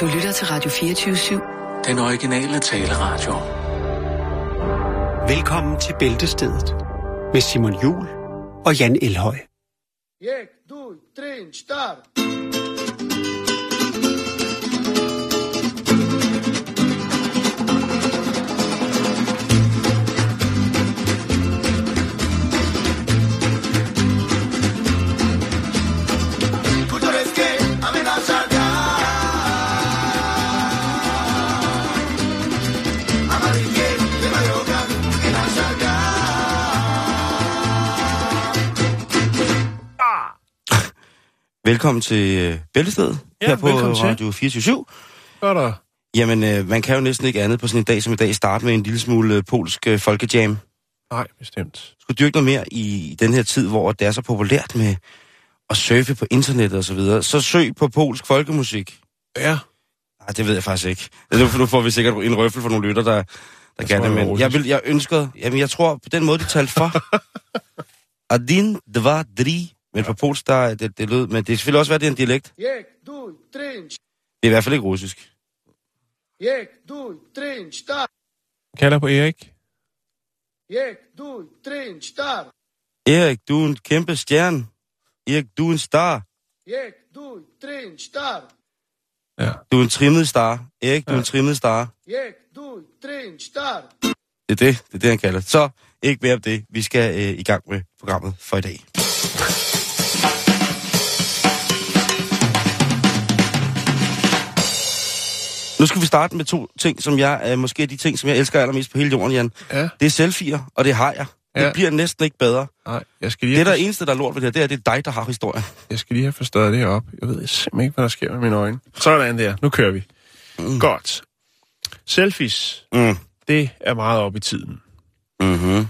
Du lytter til Radio 24-7. Den originale taleradio. Velkommen til Bæltestedet med Simon Jul og Jan Elhøj. 1, 2, 3, start! Velkommen til øh, Bæltestedet Ja, her på. Radio 24 Gør der? Jamen, øh, man kan jo næsten ikke andet på sådan en dag som i dag starte med en lille smule øh, polsk øh, folkejam. Nej, bestemt. Skulle dyrke noget mere i, i den her tid, hvor det er så populært med at surfe på internettet og så videre. Så søg på polsk folkemusik. Ja. Nej, det ved jeg faktisk ikke. Nu, får vi sikkert en røffel for nogle lytter, der, der Jeg kan tror, Men jeg, vil, jeg ønskede, jamen jeg tror på den måde, de talte for. Adin, dva, dri. Men på polsk, der, det, det lød, men det kan selvfølgelig også være, det er en dialekt. 1, 2, 3, Det er i hvert fald ikke russisk. 1, 2, 3, start! Kalder på Erik. 1, 2, 3, start! Erik, du er en kæmpe stjerne. Erik, du er en star. 1, 2, 3, start! Ja. Du er en trimmet star. Erik, du er en trimmet star. 1, 2, 3, start! Det er det, det er det, han kalder. Så ikke mere om det. Vi skal øh, i gang med programmet for i dag. Nu skal vi starte med to ting, som jeg, øh, måske er de ting, som jeg elsker allermest på hele jorden, Jan. Ja. Det er selfier, og det har jeg. Det Ja. bliver næsten ikke bedre. Nej, jeg skal lige Det, der have, er eneste, der er lort ved det her, det er, det er dig, der har historien. jeg skal lige have forstået det her op. Jeg ved simpelthen ikke, hvad der sker med mine øjne. Sådan der. Nu kører vi. Mm. Godt. Selfies. Mm. Det er meget op i tiden. Mm-hmm.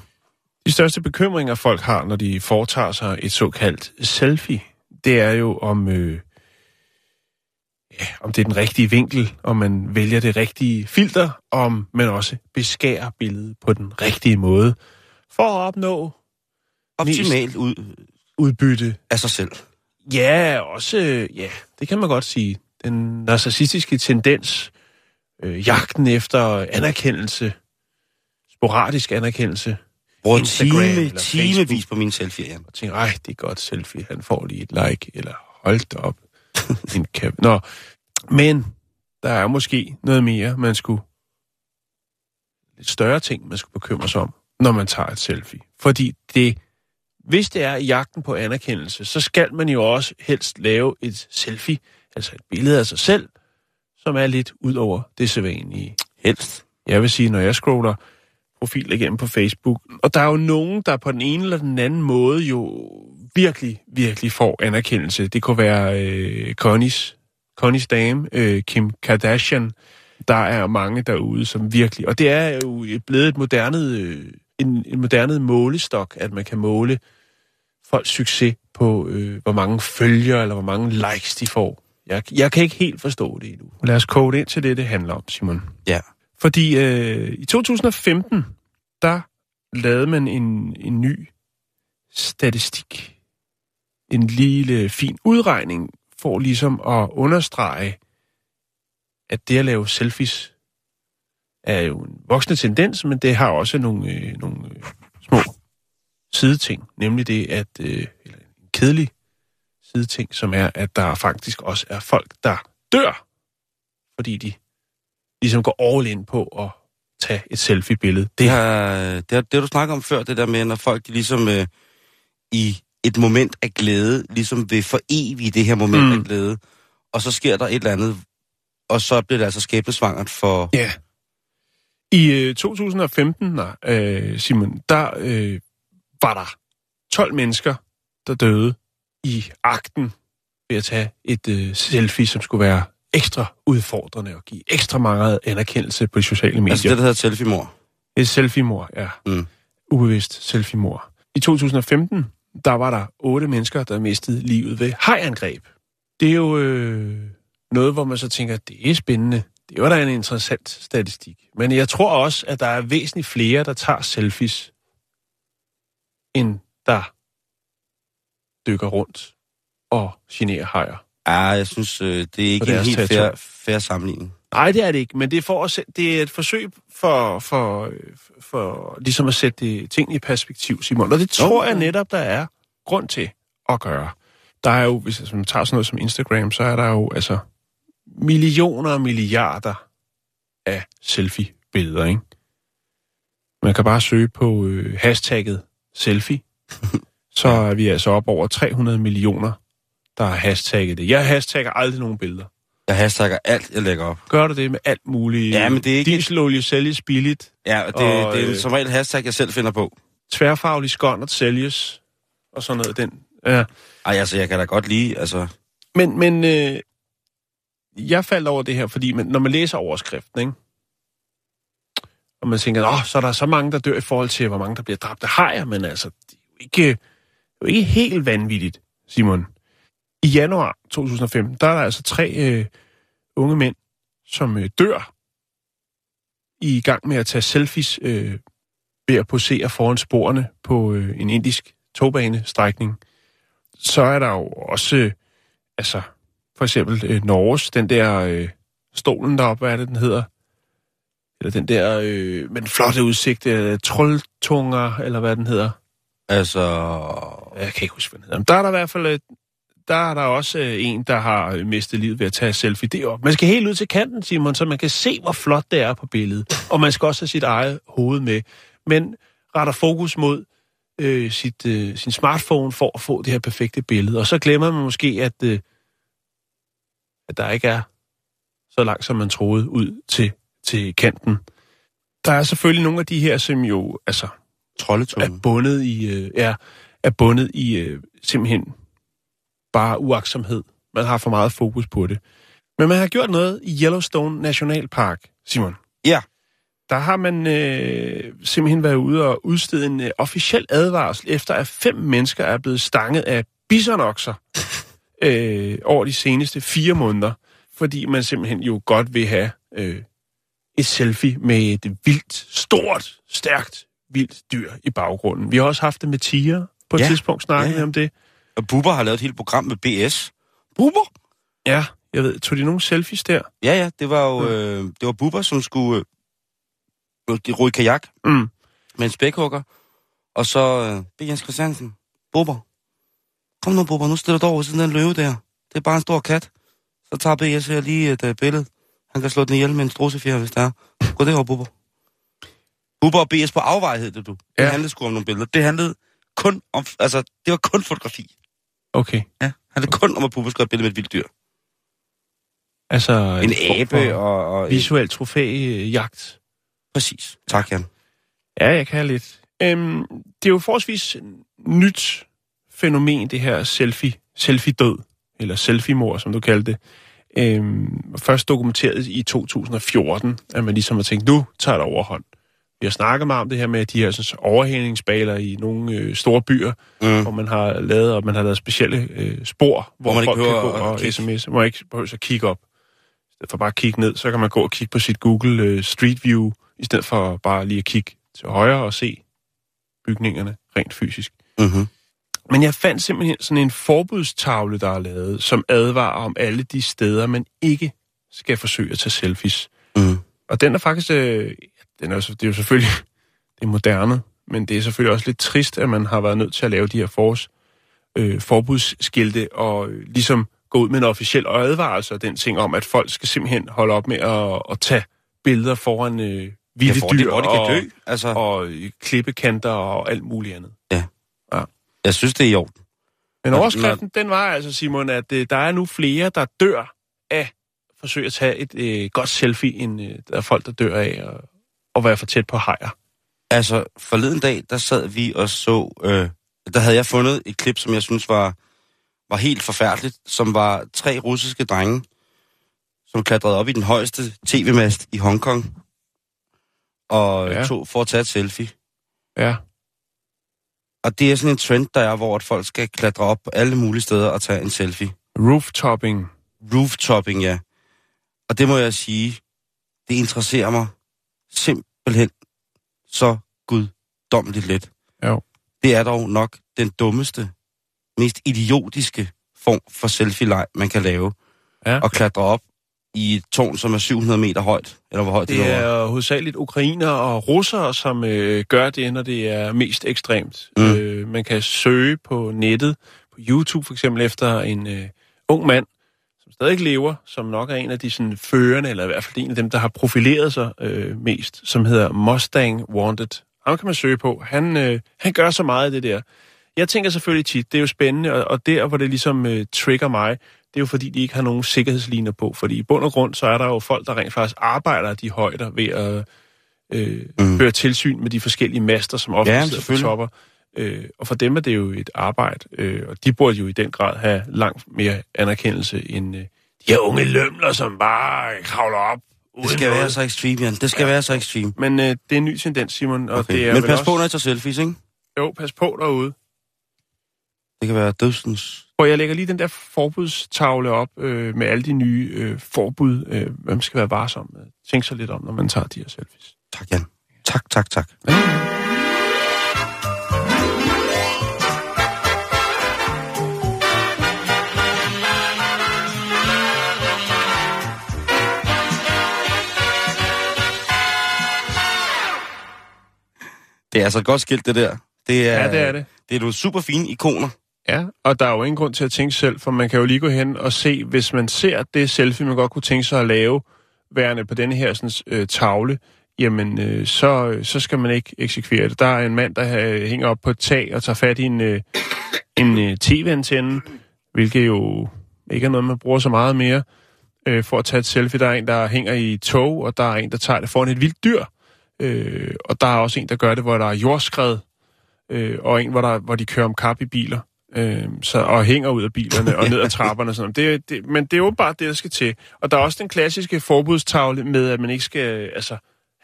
De største bekymringer, folk har, når de foretager sig et såkaldt selfie, det er jo om, øh, ja, om det er den rigtige vinkel, om man vælger det rigtige filter, om man også beskærer billedet på den rigtige måde, for at opnå Optimalt ud udbytte. af sig selv. Ja, også, øh, ja, det kan man godt sige. Den narcissistiske tendens, øh, jagten efter anerkendelse, sporadisk anerkendelse, Bruger time, timevis på min selfie, Jan. og tænker, ej, det er godt selfie, han får lige et like, eller hold da op. en kæp. Nå, men der er måske noget mere, man skulle, lidt større ting, man skulle bekymre sig om, når man tager et selfie. Fordi det, hvis det er i jagten på anerkendelse, så skal man jo også helst lave et selfie, altså et billede af sig selv, som er lidt ud over det sædvanlige. Helst. Jeg vil sige, når jeg scroller profiler igennem på Facebook, og der er jo nogen, der på den ene eller den anden måde jo virkelig, virkelig får anerkendelse. Det kunne være øh, Connys, Connys dame, øh, Kim Kardashian. Der er mange derude, som virkelig... Og det er jo blevet et moderne, øh, en, en moderne målestok, at man kan måle folks succes på, øh, hvor mange følgere eller hvor mange likes de får. Jeg, jeg kan ikke helt forstå det endnu. Lad os kode ind til det, det handler om, Simon. Ja. Fordi øh, i 2015, der lavede man en, en ny statistik. En lille fin udregning for ligesom at understrege, at det at lave selfies er jo en voksende tendens, men det har også nogle, øh, nogle øh, små sideting. Nemlig det, at øh, eller en kedelig sideting, som er, at der faktisk også er folk, der dør, fordi de ligesom går all in på at tage et selfie-billede. Det har, det har, det har du snakket om før, det der med, når folk de ligesom øh, i et moment af glæde, ligesom vil forevige det her moment mm. Mm. af glæde, og så sker der et eller andet, og så bliver det altså skæbnesvangert for... Ja. I øh, 2015, nej, øh, Simon, der øh, var der 12 mennesker, der døde i akten ved at tage et øh, selfie, som skulle være ekstra udfordrende og give ekstra meget anerkendelse på de sociale medier. Altså det, der hedder selfie-mor. Et selfie-mor, ja. Mm. Ubevidst selfie-mor. I 2015, der var der otte mennesker, der mistede livet ved hajangreb. Det er jo øh, noget, hvor man så tænker, det er spændende. Det var da en interessant statistik. Men jeg tror også, at der er væsentligt flere, der tager selfies, end der dykker rundt og generer hajer. Ja, jeg synes, øh, det er ikke en helt fair, fair sammenligning. Nej, det er det ikke, men det er, for at det er et forsøg for, for, for ligesom at sætte det, tingene i perspektiv, Simon. Og det tror jeg netop, der er grund til at gøre. Der er jo, hvis man tager sådan noget som Instagram, så er der jo altså millioner og milliarder af selfie-billeder, ikke? Man kan bare søge på øh, hashtagget selfie, så er vi altså op over 300 millioner, der har hashtagget det. Jeg hashtagger aldrig nogen billeder. Jeg hashtagger alt, jeg lægger op. Gør du det med alt muligt? Ja, men det er ikke- Dieselolie sælges billigt. Ja, og det, Og, det er øh, som regel hashtag, jeg selv finder på. Tværfaglig skåndert sælges. Og sådan noget. Den. Ja. Ej, altså, jeg kan da godt lide, altså... Men, men øh, jeg faldt over det her, fordi man, når man læser overskriften, ikke? og man tænker, åh, så er der så mange, der dør i forhold til, hvor mange, der bliver dræbt af hajer, men altså, det er jo ikke, det er jo ikke helt vanvittigt, Simon. I januar 2015, der er der altså tre øh, unge mænd, som øh, dør i gang med at tage selfies øh, ved at posere foran sporene på øh, en indisk togbanestrækning. Så er der jo også, øh, altså, for eksempel øh, Norges, den der øh, stolen deroppe, hvad er det, den hedder? Eller den der øh, med den flotte udsigt, øh, troldtunger, eller hvad den hedder. Altså... Jeg kan ikke huske, hvad den hedder. Men der er der i hvert fald øh, der er der også øh, en, der har øh, mistet livet ved at tage selfie deroppe. Man skal helt ud til kanten, Simon, så man kan se, hvor flot det er på billedet. Og man skal også have sit eget hoved med. Men retter fokus mod øh, sit, øh, sin smartphone for at få det her perfekte billede. Og så glemmer man måske, at, øh, at der ikke er så langt, som man troede, ud til, til kanten. Der er selvfølgelig nogle af de her, som jo altså, er bundet i, øh, er, er bundet i øh, simpelthen bare uaksomhed. Man har for meget fokus på det. Men man har gjort noget i Yellowstone Nationalpark, Simon. Ja. Der har man øh, simpelthen været ude og udstede en øh, officiel advarsel, efter at fem mennesker er blevet stanget af bisonokser øh, over de seneste fire måneder, fordi man simpelthen jo godt vil have øh, et selfie med et vildt, stort, stærkt, vildt dyr i baggrunden. Vi har også haft det med tiger på et Ja. tidspunkt, snakket Ja, ja, om det. Og Bubber har lavet et helt program med BS. Bubber? Ja, jeg ved, tog de nogle selfies der? Ja, ja, det var jo øh, det var Bubber, som skulle øh, ro i kajak Mm. med en spækhugger. Og så øh, B. Jens Christiansen. Bubber. Kom nu, Bubber, nu stiller du over siden den løve der. Det er bare en stor kat. Så tager B.S. her lige et uh, billede. Han kan slå den ihjel med en strussefjer, hvis der er. Gå derover, Bubber. Bubber og B.S. på afvej hed det, du. Det Ja. ja. handlede sgu om nogle billeder. Det handlede kun om, altså, det var kun fotografi. Okay. Ja, det handlede kun om, at have et billede med et vildt dyr. Altså En form abe og... og Visuel trofæjagt. Præcis. Tak, Jan. Ja, jeg kan lidt. Øhm, det er jo forholdsvis nyt fænomen, det her selfie, selfie-død, eller selfie-mor, som du kaldte det. Øhm, først dokumenteret i 2014, at man ligesom har tænkt, nu tager det overhånd. Vi har snakket meget om det her med de her sådan, overhængningsbaler i nogle øh, store byer, Mm. hvor man har lavet, og man har lavet specielle øh, spor, hvor, man ikke folk kan gå og sms, hvor man ikke behøver at kigge op. I stedet for bare at kigge ned, så kan man gå og kigge på sit Google øh, Street View, i stedet for bare lige at kigge til højre og se bygningerne rent fysisk. Mm-hmm. Men jeg fandt simpelthen sådan en forbudstavle, der er lavet, som advarer om alle de steder, man ikke skal forsøge at tage selfies. Mm. Og den er faktisk, øh, den er, jo det er jo selvfølgelig, det er moderne, men det er selvfølgelig også lidt trist, at man har været nødt til at lave de her fors, øh, forbudsskilte og øh, ligesom gå ud med en officiel advarelse og den ting om, at folk skal simpelthen holde op med at, at tage billeder foran øh, Ja, vilde de, dyr hvor de kan og, dø. Altså, og øh, klippekanter og alt muligt andet. jeg synes, det er i orden. Men Når- overskriften, den var altså, Simon, at øh, der er nu flere, der dør af at forsøge at tage et øh, godt selfie, end øh, der er folk, der dør af at, at være for tæt på hajer. Altså, forleden dag, der sad vi og så... Øh, der havde jeg fundet et klip, som jeg synes var, var helt forfærdeligt, som var tre russiske drenge, som klatrede op i den højeste tv-mast i Hongkong, og Ja. tog for at tage et selfie. Ja. Og det er sådan en trend, der er, hvor at folk skal klatre op alle mulige steder og tage en selfie. Rooftopping. Rooftopping, ja. Og det må jeg sige, det interesserer mig simpelthen så guddommeligt lidt. Jo. Det er dog nok den dummeste, mest idiotiske form for selfie-leg, man kan lave. Ja. Og klatre op i et tårn, som er 700 meter højt. Eller hvor højt det, Det er. hovedsageligt ukrainer og russere, som øh, gør det, når det er mest ekstremt. Mm. Øh, man kan søge på nettet, på YouTube for eksempel, efter en øh, ung mand, stadig lever, som nok er en af de sådan, førende, eller i hvert fald en af dem, der har profileret sig øh, mest, som hedder Mustang Wanted. Ham kan man søge på. Han, øh, han gør så meget af det der. Jeg tænker selvfølgelig tit, det er jo spændende, og, og der, hvor det ligesom øh, trigger mig, det er jo fordi, de ikke har nogen sikkerhedsligner på. Fordi i bund og grund, så er der jo folk, der rent faktisk arbejder de højder ved at øh, Mm. mm. føre tilsyn med de forskellige master, som ofte Ja, sidder på topper. Øh, og for dem er det jo et arbejde, øh, og de burde jo i den grad have langt mere anerkendelse end øh, de her unge lømler, som bare kravler op. Det skal noget. være så ekstrem, Jan. Det skal ja. være så ekstrem. Men øh, det er en ny tendens, Simon, og Okay. det er Men pas også... på, når I tager selfies, ikke? Jo, pas på derude. Det kan være dødsens... Og jeg lægger lige den der forbudstavle op øh, med alle de nye øh, forbud, øh, hvem skal være varsom med. Tænk sig lidt om, når man tager de her selfies. Tak, Jan. Tak, tak, tak. Det er altså et godt skilt, det der. Det er, Ja, det er det. Det er nogle super fine ikoner. Ja, og der er jo ingen grund til at tænke selv, for man kan jo lige gå hen og se, hvis man ser det selfie, man godt kunne tænke sig at lave, værende på denne her sådan, øh, tavle, jamen øh, så, så skal man ikke eksekvere det. Der er en mand, der øh, hænger op på et tag og tager fat i en, øh, en øh, tv-antenne, hvilket jo ikke er noget, man bruger så meget mere, øh, for at tage et selfie. Der er en, der hænger i tog, og der er en, der tager det foran et vildt dyr. Øh, og der er også en, der gør det, hvor der er jordskred, øh, og en, hvor, der, hvor de kører om kap i biler. Øh, så, og hænger ud af bilerne og ned ad trapperne. og Sådan. noget. Det, det, men det er jo bare det, der skal til. Og der er også den klassiske forbudstavle med, at man ikke skal altså,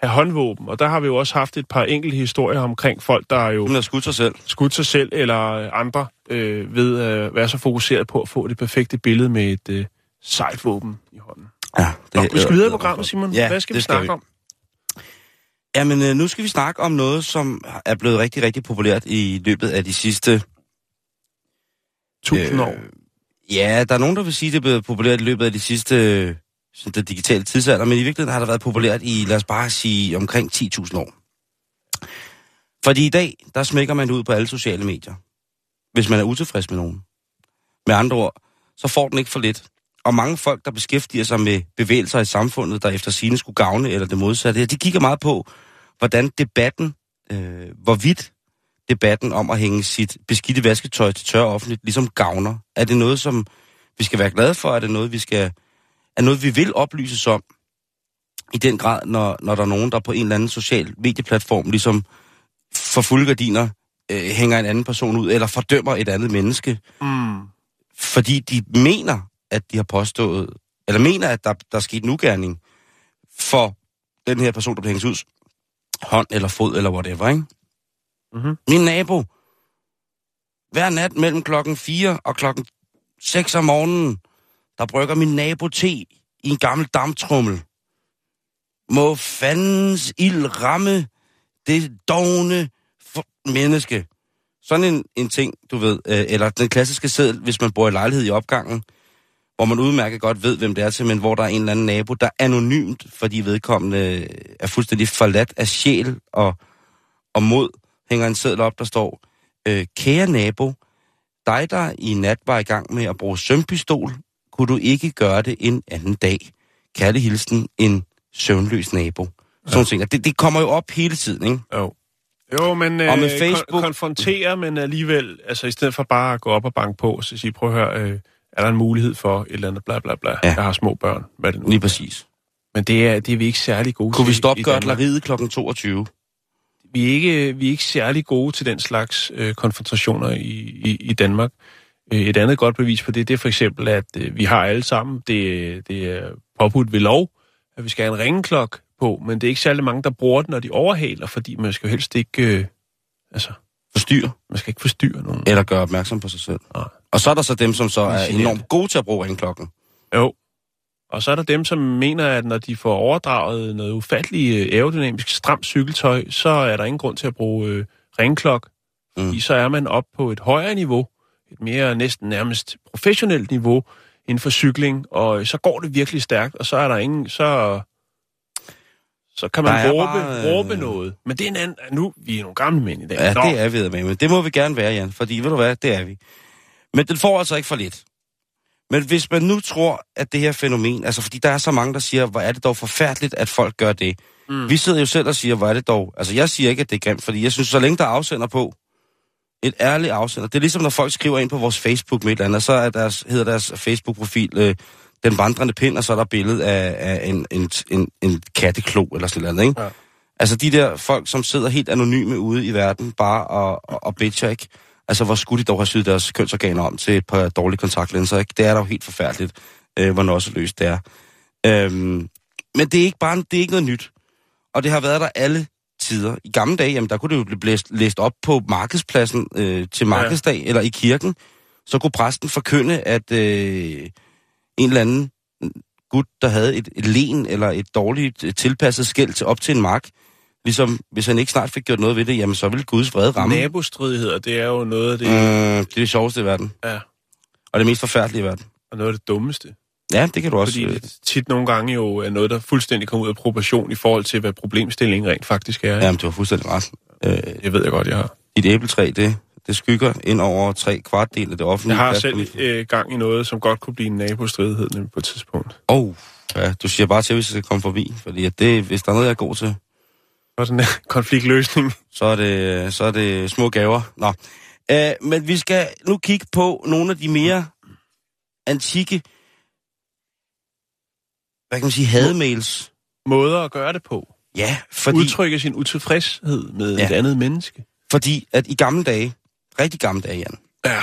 have håndvåben. Og der har vi jo også haft et par enkelte historier omkring folk, der er jo har skudt sig selv. skudt sig selv eller andre øh, ved at være så fokuseret på at få det perfekte billede med et øh, sejt våben i hånden. Ja, Nå, vi skal videre i programmet, Simon. Ja, Hvad skal vi det snakke vi. om? Jamen, øh, nu skal vi snakke om noget, som er blevet rigtig, rigtig populært i løbet af de sidste... Tusind år. Ja, der er nogen, der vil sige, at det er blevet populært i løbet af de sidste øh, sådan den digitale tidsalder, men i virkeligheden har det været populært i, lad os bare sige, omkring 10.000 år. Fordi i dag, der smækker man det ud på alle sociale medier, hvis man er utilfreds med nogen. Med andre ord, så får den ikke for lidt. Og mange folk, der beskæftiger sig med bevægelser i samfundet, der efter sine skulle gavne eller det modsatte, de kigger meget på, hvordan debatten, øh, hvorvidt debatten om at hænge sit beskidte vasketøj til tør offentligt ligesom gavner. Er det noget, som vi skal være glade for? Er det noget, vi skal er noget, vi vil oplyses om i den grad, når, når der er nogen, der på en eller anden social medieplatform ligesom for fulde gardiner øh, hænger en anden person ud, eller fordømmer et andet menneske, Mm. fordi de mener, at de har påstået, eller mener, at der, der er sket en ugerning for den her person, der bliver hængt ud, hånd eller fod eller whatever, ikke? Mhm. Min nabo, hver nat mellem klokken 4 og klokken 6 om morgenen, der brygger min nabo te i en gammel damptrummel. Må fandens ild ramme det dogne menneske. Sådan en, en ting, du ved, øh, eller den klassiske seddel, hvis man bor i lejlighed i opgangen, hvor man udmærket godt ved, hvem det er til, men hvor der er en eller anden nabo, der anonymt, fordi vedkommende er fuldstændig forladt af sjæl og, og mod, hænger en seddel op, der står, øh, kære nabo, dig der i nat var i gang med at bruge sømpistol, kunne du ikke gøre det en anden dag. Kærlig hilsen, en søvnløs nabo. Sådan ja. ting. Det, det kommer jo op hele tiden, ikke? Jo. Jo, men Og med øh, Facebook- Kon- konfrontere, men alligevel, altså i stedet for bare at gå op og banke på, så sige, prøv at høre, øh, er der en mulighed for et eller andet, bla bla bla. Ja. Jeg har små børn, hvad det nu Lige præcis. Men det er, det er vi ikke særlig gode Kunne vi til stoppe i Danmark. gørtleriet kl. 22? Vi er ikke, vi er ikke særlig gode til den slags øh, konfrontationer i, i, i Danmark. Øh, Et andet godt bevis på det, det er for eksempel, at øh, vi har alle sammen, det, det er påbudt ved lov, at vi skal have en ringeklok på, men det er ikke særlig mange, der bruger den, når de overhaler, fordi man skal jo helst ikke, øh, altså, Forstyr man skal ikke forstyrre nogen. eller gøre opmærksom på sig selv. Nej. Og så er der så dem, som så er enormt gode til at bruge ringklokken. Jo. Og så er der dem, som mener, at når de får overdraget noget ufatteligt øh, aerodynamisk stramt cykeltøj, så er der ingen grund til at bruge øh, ringklok. Fordi Mm. så er man op på et højere niveau et mere næsten nærmest professionelt niveau inden for cykling, og så går det virkelig stærkt, og så er der ingen, så, så kan man råbe, bare, øh, råbe noget. Men det er en anden, nu, vi er nogle gamle mænd i dag. Ja, Nå, det er vi med, men det må vi gerne være, Jan, fordi ved du hvad, det er vi. Men den får altså ikke for lidt. Men hvis man nu tror, at det her fænomen, altså fordi der er så mange, der siger, hvor er det dog forfærdeligt, at folk gør det. Mm. Vi sidder jo selv og siger, hvor er det dog, altså jeg siger ikke, at det er grimt, fordi jeg synes, så længe der er afsender på, et ærligt afsender, det er ligesom, når folk skriver ind på vores Facebook med et eller andet, så er deres, hedder deres Facebook-profil øh, Den Vandrende Pind, og så er der billede af, af en, en, en, en katteklo eller sådan noget, ikke? Ja. Altså de der folk, som sidder helt anonyme ude i verden, bare og, og, og bitcher, ikke? Altså, hvor skulle de dog have syet deres kønsorganer om til et par dårlige kontaktlinser, ikke? Det er da jo helt forfærdeligt, øh, hvor løst det er. Øhm, men det er ikke bare det er ikke noget nyt. Og det har været der alle tider. I gamle dage, jamen, der kunne det jo blive læst, læst op på markedspladsen øh, til markedsdag, ja. eller i kirken. Så kunne præsten forkynde, at øh, en eller anden gut, der havde et, et len eller et dårligt øh, tilpasset skæld til op til en mark, ligesom hvis han ikke snart fik gjort noget ved det, jamen så ville Guds vrede ramme. Nabostridigheder, det er jo noget af det, Mm, det er det sjoveste i verden. ja, Og det mest forfærdelige i verden. og noget af det dummeste. Ja, det kan du også. Fordi øh, det tit nogle gange jo er noget, der fuldstændig kommer ud af proportion i forhold til, hvad problemstillingen rent faktisk er. Ja. Jamen, du har fuldstændig ret. Øh, Det ved jeg godt, jeg har. dit æbletræ, det, det skygger ind over tre kvartdel af det offentlige. Jeg har selv øh, gang i noget, som godt kunne blive en nabostridighed nemlig på et tidspunkt. Åh, oh, ja, du siger bare til, hvis jeg skal komme forbi. Fordi at det, hvis der er noget, jeg er god til, Og sådan en konfliktløsning. så er det, så er det små gaver. Nå. Øh, men vi skal nu kigge på nogle af de mere antikke, hvad kan man sige, hademails. Måder at gøre det på. Ja, Fordi... Udtrykke sin utilfredshed med Ja. et andet menneske. fordi at i gamle dage, rigtig gamle dage, Jan, Ja.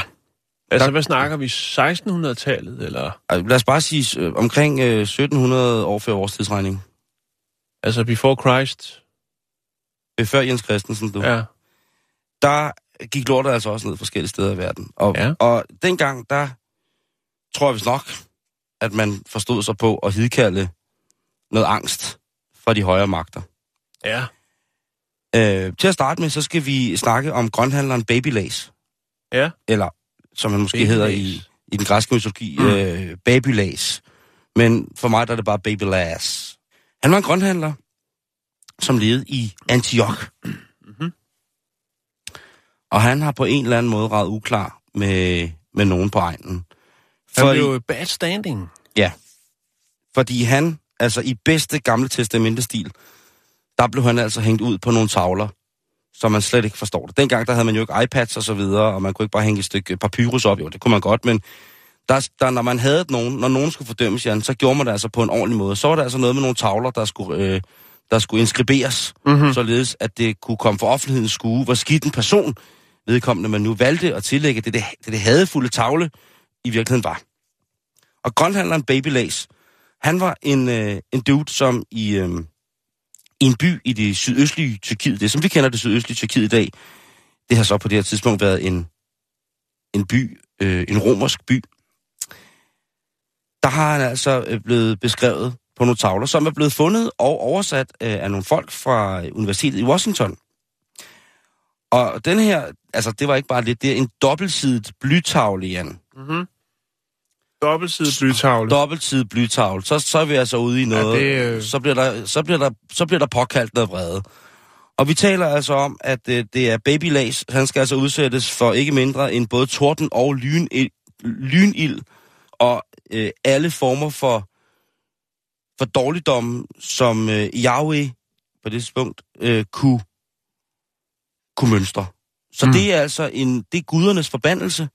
Altså, hvad snakker vi? 1600-tallet, eller? altså, lad os bare sige øh, omkring øh, 1700 år før vores tidsregning. Altså, before Christ? Øh, Før Jens Christensen, du. Ja. der gik lortet altså også ned forskellige steder i verden. Og, Ja. og dengang, der tror jeg vist nok, at man forstod sig på at hidkalde noget angst fra de højere magter. Ja. Øh, til at starte med, så skal vi snakke om grønhandleren Baby Lace. Ja. Eller, som han måske Baby hedder i, i den græske mytologi, mm. øh, Baby Lace. Men for mig der er det bare Baby Lace. Han var en grønhandler, som levede i Antioch. Mhm. Og han har på en eller anden måde ret uklar med, med nogen på egnen. Han Fordi, blev bad standing. ja, fordi han, altså i bedste gamle testamentestil, der blev han altså hængt ud på nogle tavler, så man slet ikke forstår det. Dengang der havde man jo ikke iPads og så videre, og man kunne ikke bare hænge et stykke papyrus op. Jo, det kunne man godt, men der, der, når man havde nogen, når nogen skulle fordømmes, Jan, så gjorde man det altså på en ordentlig måde. Så var der altså noget med nogle tavler, der skulle, øh, der skulle inskriberes, mm-hmm. således at det kunne komme for offentlighedens skue, hvor skidt en person vedkommende man nu valgte at tillægge det, det, det, det hadefulde tavle i virkeligheden var. Og grønhandleren Baby Lace, han var en, øh, en dude, som i, øh, i en by i det sydøstlige Tyrkiet, det som vi kender det sydøstlige Tyrkiet i dag, det har så på det her tidspunkt været en, en by, øh, en romersk by. Der har han altså øh, blevet beskrevet på nogle tavler, som er blevet fundet og oversat øh, af nogle folk fra Universitetet i Washington. Og den her, altså det var ikke bare lidt, det er en dobbeltsidet blytavle, Jan. Mm-hmm. Dobbeltsidet blytavle. Dobbeltsidet blytavle. Så, så er vi altså ude i noget. det, øh, så, bliver der, så, bliver der, så bliver der påkaldt noget vrede. Og vi taler altså om, at øh, det er Baby Lace. Han skal altså udsættes for ikke mindre end både torden og lynild, lynild og øh, alle former for, for dårligdom, som øh, Yahweh på det tidspunkt øh, kunne, kunne mønstre. Så mm. det er altså en, det er gudernes forbandelse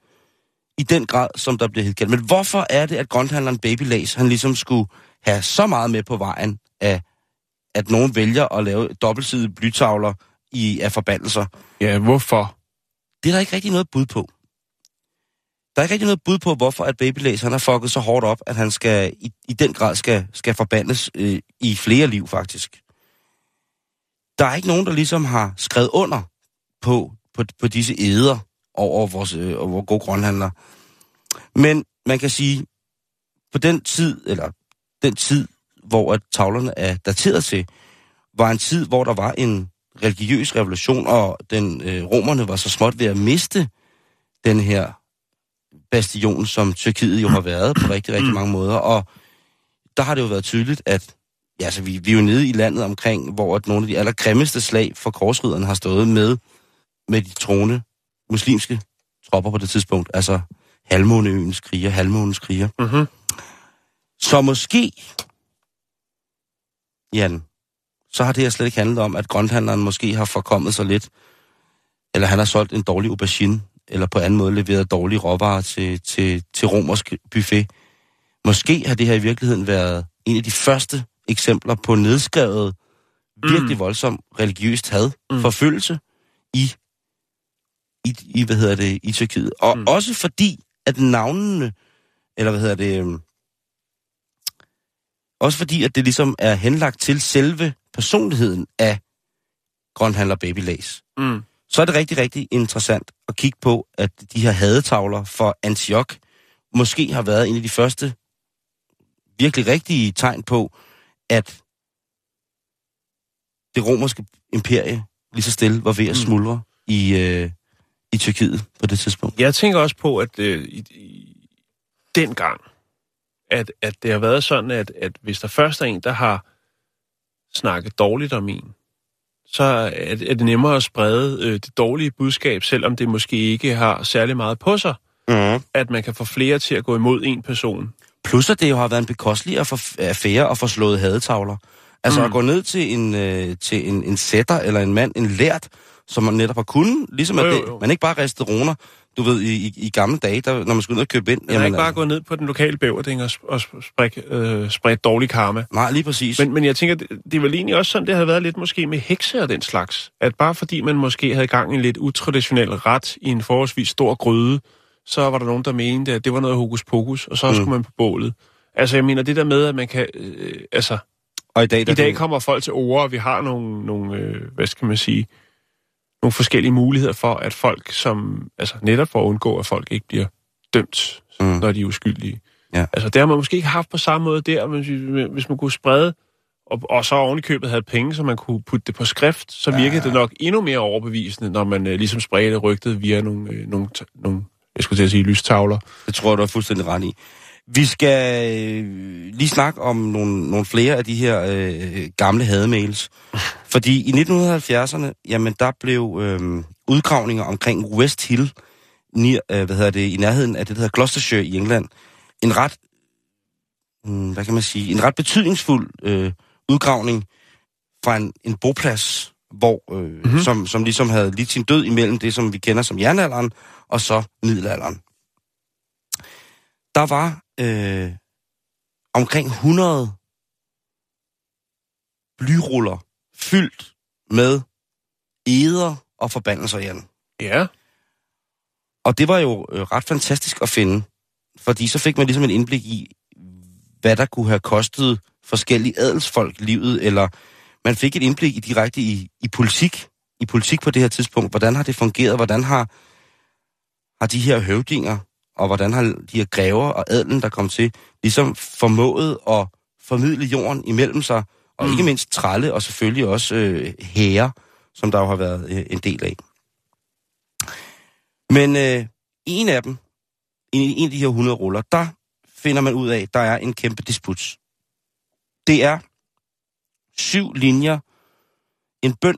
i den grad, som der bliver hedkaldt. Men hvorfor er det, at grønthandleren Baby Lace, han ligesom skulle have så meget med på vejen af, at nogen vælger at lave dobbeltsidede blytavler i, af forbandelser? Ja, hvorfor? Det er der ikke rigtig noget bud på. Der er ikke rigtig noget bud på, hvorfor at Baby han har fucket så hårdt op, at han skal i, i den grad skal, skal forbandes øh, i flere liv, faktisk. Der er ikke nogen, der ligesom har skrevet under på, på, på disse æder over vores, øh, over vores gode grønhandler. Men man kan sige, på den tid, eller den tid, hvor at tavlerne er dateret til, var en tid, hvor der var en religiøs revolution, og den øh, romerne var så småt ved at miste den her bastion, som Tyrkiet jo har været på rigtig, rigtig mange måder. Og der har det jo været tydeligt, at ja, altså, vi, vi er jo nede i landet omkring, hvor at nogle af de allergrimmeste slag for korsriderne har stået med, med de troende muslimske tropper på det tidspunkt. Altså Halvmåneøens kriger, Halvmånens kriger. Mm-hmm. Så måske, Jan, så har det her slet ikke handlet om, at grønthandleren måske har forkommet sig lidt, eller han har solgt en dårlig aubergine, eller på anden måde leveret dårlige råvarer til, til, til romersk buffet. Måske har det her i virkeligheden været en af de første eksempler på nedskrevet, virkelig voldsom religiøst had, Mm. forfølgelse i, i, i, hvad hedder det, i Tyrkiet. Og Mm. mm. også fordi, at navnene, eller hvad hedder det, øhm, også fordi, at det ligesom er henlagt til selve personligheden af grønhandler Baby Lace Mm. Så er det rigtig, rigtig interessant at kigge på, at de her hadetavler for Antioch måske har været en af de første virkelig rigtige tegn på, at det romerske imperie lige så stille var ved at Mm. smuldre i, øh, i Tyrkiet på det tidspunkt. Jeg tænker også på, at øh, i, i den gang, at, at det har været sådan, at, at hvis der først er en, der har snakket dårligt om en, så er det, er nemmere at sprede øh, det dårlige budskab, selvom det måske ikke har særlig meget på sig, Mm. at man kan få flere til at gå imod en person. Plus at det jo har været en bekostelig aff- affære at få slået hadetavler. Altså mm. at gå ned til en, øh, til en, en sætter eller en mand, en lært, som man netop har kunnet, ligesom Jo, at jo, det, jo. man ikke bare ristede roner, du ved, i, i, i gamle dage, der, når man skulle ud og købe ind. Man er ikke bare gået ned på den lokale bæverding og, og sp- spræk, øh, spredt dårlig karma. Nej, lige præcis. Men, men jeg tænker, det, det vel egentlig også sådan, det havde været lidt måske med hekse og den slags. At bare fordi man måske havde gang i en lidt utraditionel ret i en forholdsvis stor gryde, så var der nogen, der mente, at det var noget hokus pokus, og så mm. Skulle man på bålet. Altså jeg mener, det der med, at man kan... Øh, altså, og i dag, der i dag kommer folk til ord, og vi har nogle, nogle øh, hvad skal man sige, nogle forskellige muligheder for, at folk, som altså netop for at undgå, at folk ikke bliver dømt, mm. Når de er uskyldige. Ja. Altså det har man måske ikke haft på samme måde der, men hvis- hvis man kunne sprede, og, og så oven i købet havde penge, så man kunne putte det på skrift, så virkede ja. det nok endnu mere overbevisende, når man øh, ligesom spredte rygtet via nogle, øh, nogle, nogle, jeg skulle til at sige, lystavler. Det tror jeg, du er fuldstændig ret i. Vi skal øh, lige snakke om nogle, nogle flere af de her øh, gamle hademails. Fordi i 1970'erne, jamen der blev øh, udgravninger omkring West Hill, ni, øh, hvad hedder det, i nærheden af det, der hedder Gloucestershire i England, en ret, mm, hvad kan man sige, en ret betydningsfuld øh, udgravning fra en, en boplads, hvor, øh, Mhm. mm-hmm. som, som ligesom havde lidt sin død imellem det, som vi kender som jernalderen, og så middelalderen. Der var øh, omkring 100 blyruller fyldt med eder og forbandelser, Jan. Ja. Og det var jo øh, ret fantastisk at finde, fordi så fik man ligesom en indblik i, hvad der kunne have kostet forskellige adelsfolk livet, eller man fik et indblik i direkte i, i politik, i politik på det her tidspunkt. Hvordan har det fungeret? Hvordan har, har de her høvdinger, og hvordan har de her grever og adelen, der kom til, ligesom formået at formidle jorden imellem sig, og mm. ikke mindst tralle, og selvfølgelig også øh, hære, som der jo har været øh, en del af. Men øh, en af dem, en, en af de her 100 ruller, der finder man ud af, der er en kæmpe disput. Det er syv linjer, en bøn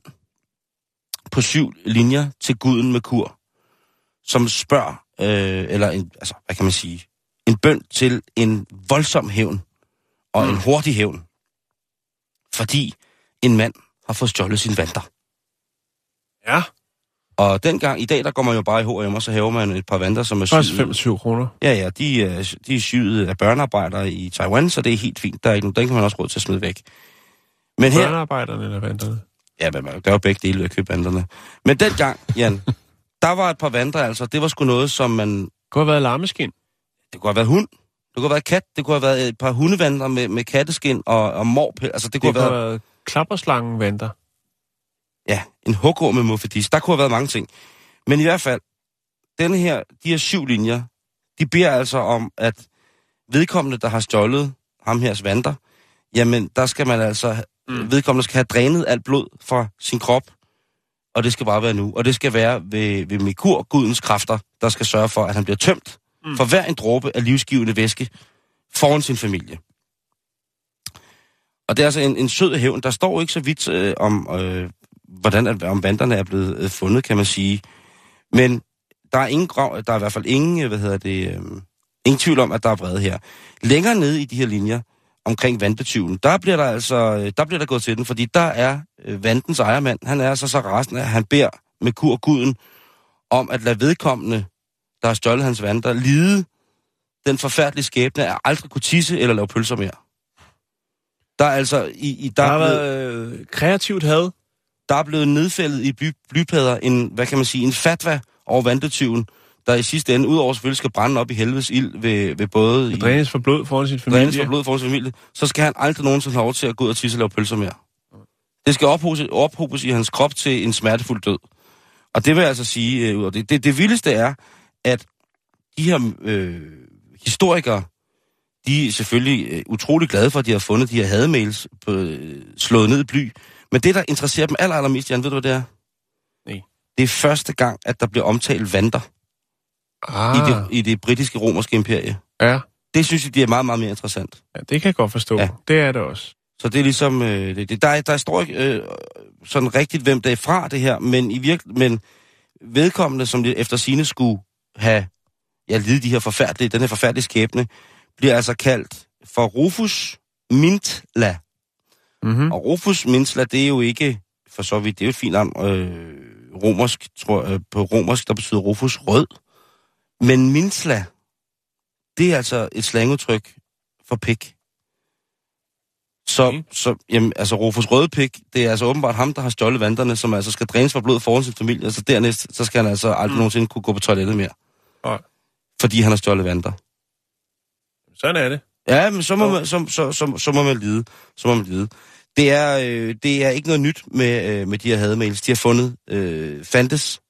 på syv linjer til guden med kur, som spørger, øh, eller en, altså, hvad kan man sige, en bøn til en voldsom hævn, og mm. en hurtig hævn, fordi en mand har fået stjålet sine vanter. Ja. Og dengang, i dag, der går man jo bare i H&M, og så hæver man et par vanter, som er syet. 25 kroner. Ja, ja, de, er- de er syet af børnearbejdere i Taiwan, så det er helt fint. Der er ikke nogen, den kan man også råd til at smide væk. Men her, Børnearbejderne eller vanterne. ja, men man gør jo begge dele ved at købe vanderne. Men dengang, Jan, der var et par vandre, altså. Det var sgu noget, som man... Det kunne have været larmeskin. Det kunne have været hund, det kunne have været kat, det kunne have været et par hundevandre med, med katteskin og, og morpæl. Altså, det Det kunne kunne have været, været klapperslangen vanter. ja, en hugorm med muffedis. Der kunne have været mange ting. Men i hvert fald, denne her, de her syv linjer, de beder altså om, at vedkommende, der har stjålet ham hers vanter, jamen, der skal man altså, mm. vedkommende skal have drænet alt blod fra sin krop, og det skal bare være nu. Og det skal være ved, ved Mikur, gudens kræfter, der skal sørge for, at han bliver tømt mm. for hver en dråbe af livsgivende væske foran sin familie. Og det er altså en, en sød hævn. Der står ikke så vidt øh, om, øh, hvordan at, om vanderne er blevet øh, fundet, kan man sige. Men der er, ingen der er i hvert fald ingen, øh, hvad hedder det, øh, ingen tvivl om, at der er vrede her. Længere nede i de her linjer, omkring vandbetyven, der bliver der altså, øh, der bliver der gået til den, fordi der er øh, vandens ejermand, han er altså så rasende, at han beder med kur guden om at lade vedkommende, der har stjålet hans vand, der lide den forfærdelige skæbne at aldrig kunne tisse eller lave pølser mere. Der er altså i, i der, Der har været øh, kreativt had. der er blevet nedfældet i bly, blypadder en, hvad kan man sige, en fatwa over vandbetyven, der i sidste ende, udover selvfølgelig skal brænde op i helvedes ild ved, ved både i, Drænes for blod foran sin familie. Drænes for blod for sin familie, så skal han aldrig nogensinde have lov til at gå ud og tisse og lave pølser mere. Det skal ophobes, ophobes i hans krop til en smertefuld død. Og det vil jeg altså sige, øh, det, det, det vildeste er, at de her øh, historikere, de er selvfølgelig øh, utrolig glade for, at de har fundet de her hademails på, øh, slået ned i bly. Men det, der interesserer dem aller, allermest, Jan, ved du, hvad det er? Nej. Det er første gang, at der bliver omtalt vandter Ah, i, det, i det britiske romerske imperie. ja. Det synes jeg, det er meget, meget mere interessant. ja, det kan jeg godt forstå. Ja. Det er det også. Så det er ligesom, øh, det, det, der, der står ikke øh, sådan rigtigt, hvem der er fra det her, men i virke, men vedkommende, som det efter sine skulle have ja, lidet de her forfærdelige, den her forfærdelige skæbne, bliver altså kaldt for Rufus Mintla. Mm-hmm. Og Rufus Mintla, det er jo ikke, for så vidt, det er jo et fint navn, øh, romersk, tror, øh, på romersk, der betyder Rufus rød. Men Mintla, det er altså et slangudtryk for pik. Så, Okay. så jamen, altså Rufus Røde Pik, det er altså åbenbart ham, der har stjålet vanderne, som altså skal drænes for blod foran sin familie, og så dernæst, så skal han altså aldrig mm. nogensinde kunne gå på toilettet mere. Nej. Fordi han har stjålet vandter. Sådan er det. Ja, men så må, man, så, så, så, så må man lide. Så må man lide. Det er, øh, det er ikke noget nyt med, øh, med de her hademails. De har fundet, øh, fandtes,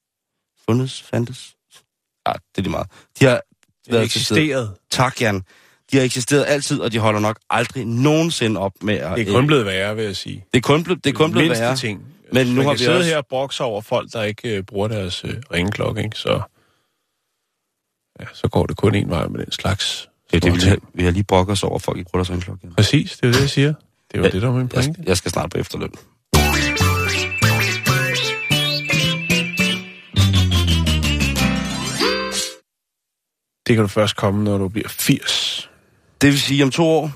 fundet, fandtes, ja, det er lige meget. De har været eksisteret. Tak, Jan. De har eksisteret altid, og de holder nok aldrig nogensinde op med at... Det er kun blevet værre, vil jeg sige. det er kun, blevet, det er kun blevet værre. ting. Men nu man har vi sidde også- her og brokse over folk, der ikke øh, bruger deres øh, ringeklokke, ikke? Så, ja, så går det kun en vej med den slags. Det er det, vi, har, vi har lige brokket os over, folk ikke bruger deres ringklokke. Præcis, det er det, jeg siger. Det er jo Ja, det, der er min Jeg, pointe. skal- jeg skal snart på efterløn. Det kan du først komme, når du bliver 80. Det vil sige om to år.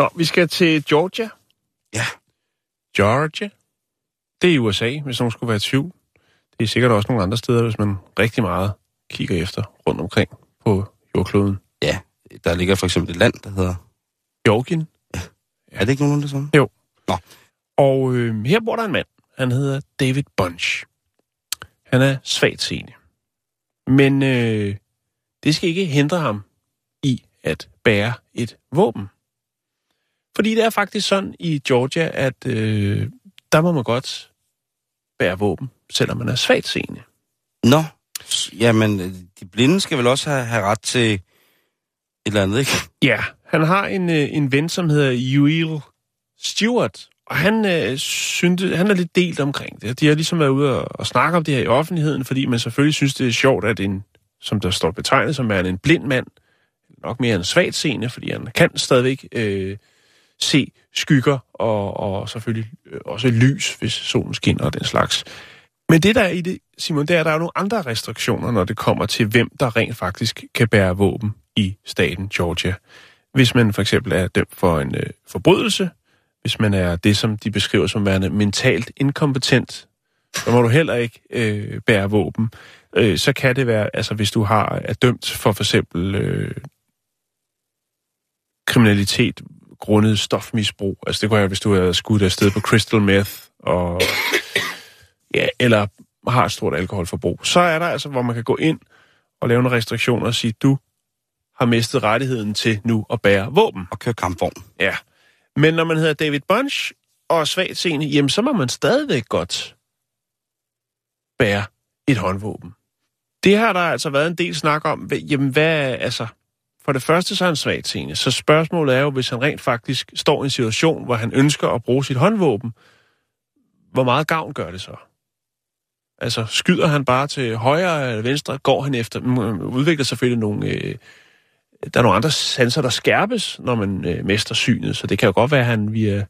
Nå, vi skal til Georgia. Ja. Georgia. Det er i USA, hvis nogen skulle være i tvivl. Det er sikkert også nogle andre steder, hvis man rigtig meget kigger efter rundt omkring på jordkloden. Ja, der ligger for eksempel et land, der hedder... Georgien. Er det ikke nogen det samme? Og øh, her bor der en mand. Han hedder David Bunch. Han er svagt seende. Men øh, det skal ikke hindre ham i at bære et våben. Fordi det er faktisk sådan i Georgia, at øh, der må man godt bære våben, selvom man er svagt seende. Nå, jamen, øh, de blinde skal vel også have, have ret til et eller andet, ikke? Ja, han har en, øh, en ven, som hedder Will Stewart, og han, øh, synte, han er lidt delt omkring det. De har ligesom været ude og, og snakke om det her i offentligheden, fordi man selvfølgelig synes, det er sjovt, at en, som der står betegnet som er en blind mand, nok mere en svagt seende, fordi han kan stadigvæk øh, se skygger og, og selvfølgelig øh, også lys, hvis solen skinner og den slags. Men det der er i det, Simon, det er, at der er nogle andre restriktioner, når det kommer til, hvem der rent faktisk kan bære våben i staten Georgia. Hvis man for eksempel er dømt for en øh, forbrydelse, hvis man er det, som de beskriver som værende mentalt inkompetent, så må du heller ikke øh, bære våben. Øh, så kan det være, altså hvis du har er dømt for for eksempel øh, kriminalitet grundet stofmisbrug. Altså det kunne være, hvis du er skudt afsted på crystal meth, og, ja, eller har et stort alkoholforbrug. Så er der altså, hvor man kan gå ind og lave nogle restriktioner og sige, du har mistet rettigheden til nu at bære våben. Og køre kampvogn. Ja. Men når man hedder David Bunch og er svagt seende, jamen så må man stadigvæk godt bære et håndvåben. Det har der altså været en del snak om. Jamen hvad, altså, for det første så er han svagt seende. Så spørgsmålet er jo, hvis han rent faktisk står i en situation, hvor han ønsker at bruge sit håndvåben, hvor meget gavn gør det så? Altså, skyder han bare til højre eller venstre, går han efter, udvikler selvfølgelig nogle... Øh, der er nogle andre sanser, der skærpes, når man øh, mester synet, så det kan jo godt være, at han via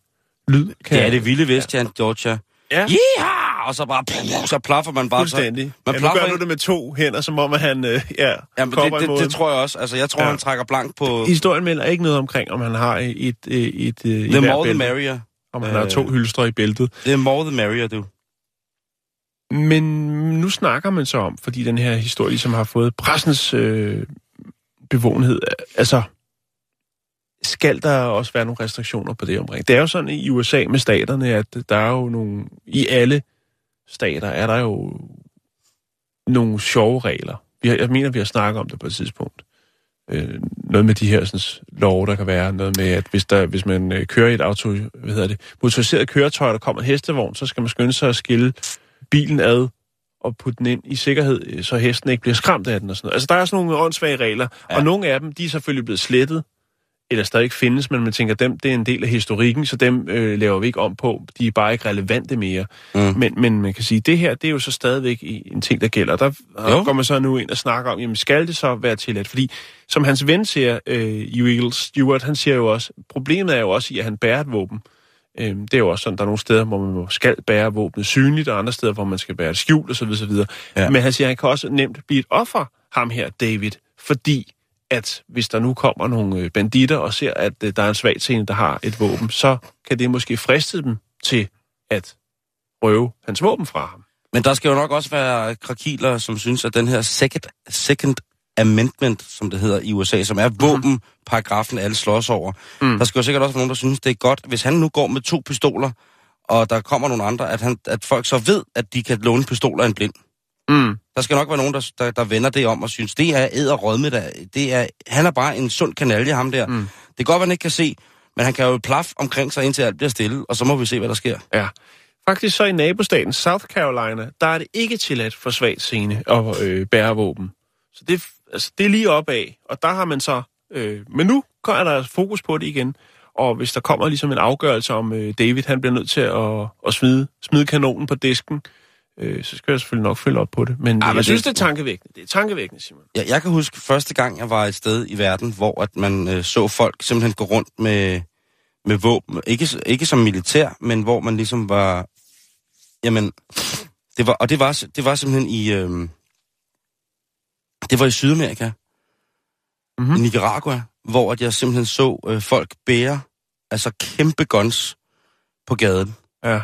lyd kan... Det er det vilde Vestjern, Georgia. Ja. Yeehaw! Og så bare, pff, så plaffer man bare. Fuldstændig. Man ja, nu gør du det med to hænder, som om at han øh, ja, Ja, men det, det, det, tror jeg også. Altså, jeg tror, Ja. ja. han trækker blank på Historien melder ikke noget omkring, om han har et, et, et, et i The hver more the merrier. Om han har Øh. to hylstre i bæltet. The more the merrier, du. Men nu snakker man så om, fordi den her historie ligesom har fået pressens øh, bevågenhed. Altså, skal der også være nogle restriktioner på det omkring? Det er jo sådan i USA med staterne, at der er jo nogle... I alle stater er der jo nogle sjove regler. Vi har, jeg mener, vi har snakket om det på et tidspunkt. Øh, noget med de her sådan, lov, der kan være. Noget med, at hvis, der, hvis man øh, kører i et auto, hvad hedder det, motoriseret køretøj, der kommer en hestevogn, så skal man skynde sig at skille bilen ad og putte den ind i sikkerhed, øh, så hesten ikke bliver skræmt af den og sådan noget. Altså, der er sådan nogle åndssvage regler, ja. og nogle af dem, de er selvfølgelig blevet slettet, eller stadig ikke findes, men man tænker, dem, det er en del af historikken, så dem øh, laver vi ikke om på. De er bare ikke relevante mere. Mm. Men, men man kan sige, det her, det er jo så stadigvæk en ting, der gælder. Der Jo. går man så nu ind og snakker om, jamen skal det så være tilladt? Fordi som hans ven siger, øh, Eagle Stewart, han siger jo også, problemet er jo også i, at han bærer et våben. Øhm, det er jo også sådan, der er nogle steder, hvor man skal bære våbnet synligt, og andre steder, hvor man skal bære det skjult osv. osv. Ja. Men han siger, han kan også nemt blive et offer, ham her, David, fordi at hvis der nu kommer nogle øh, banditter og ser, at øh, der er en svag scene, der har et våben, så kan det måske friste dem til at røve hans våben fra ham. Men der skal jo nok også være krakiler, som synes, at den her second, second amendment, som det hedder i USA, som er våbenparagrafen, alle slås over. Mm. Der skal jo sikkert også være nogen, der synes, det er godt, hvis han nu går med to pistoler, og der kommer nogle andre, at, han, at folk så ved, at de kan låne pistoler af en blind. Mm. Der skal nok være nogen, der, der, der vender det om og synes, det er æd og rød med det. er, han er bare en sund kanalje, ham der. Mm. Det kan godt, han ikke kan se, men han kan jo plaf omkring sig, indtil alt bliver stille, og så må vi se, hvad der sker. Ja. Faktisk så i nabostaten South Carolina, der er det ikke tilladt for svagt scene at øh, bære våben. Så det, altså, det er lige opad, og der har man så... Øh, men nu er der fokus på det igen, og hvis der kommer ligesom en afgørelse om, øh, David han bliver nødt til at, at smide, smide kanonen på disken, øh, så skal jeg selvfølgelig nok følge op på det. Men, Ah, ja, men jeg synes, det- det er tankevækkende. Det er tankevækkende, Simon. Jeg, jeg kan huske første gang, jeg var et sted i verden, hvor at man øh, så folk simpelthen gå rundt med, med våben. Ikke, ikke som militær, men hvor man ligesom var... Jamen, det var, og det var, det var simpelthen i... Øh, det var i Sydamerika. Mhm. I Nicaragua, hvor at jeg simpelthen så øh, folk bære altså kæmpe guns på gaden. Ja.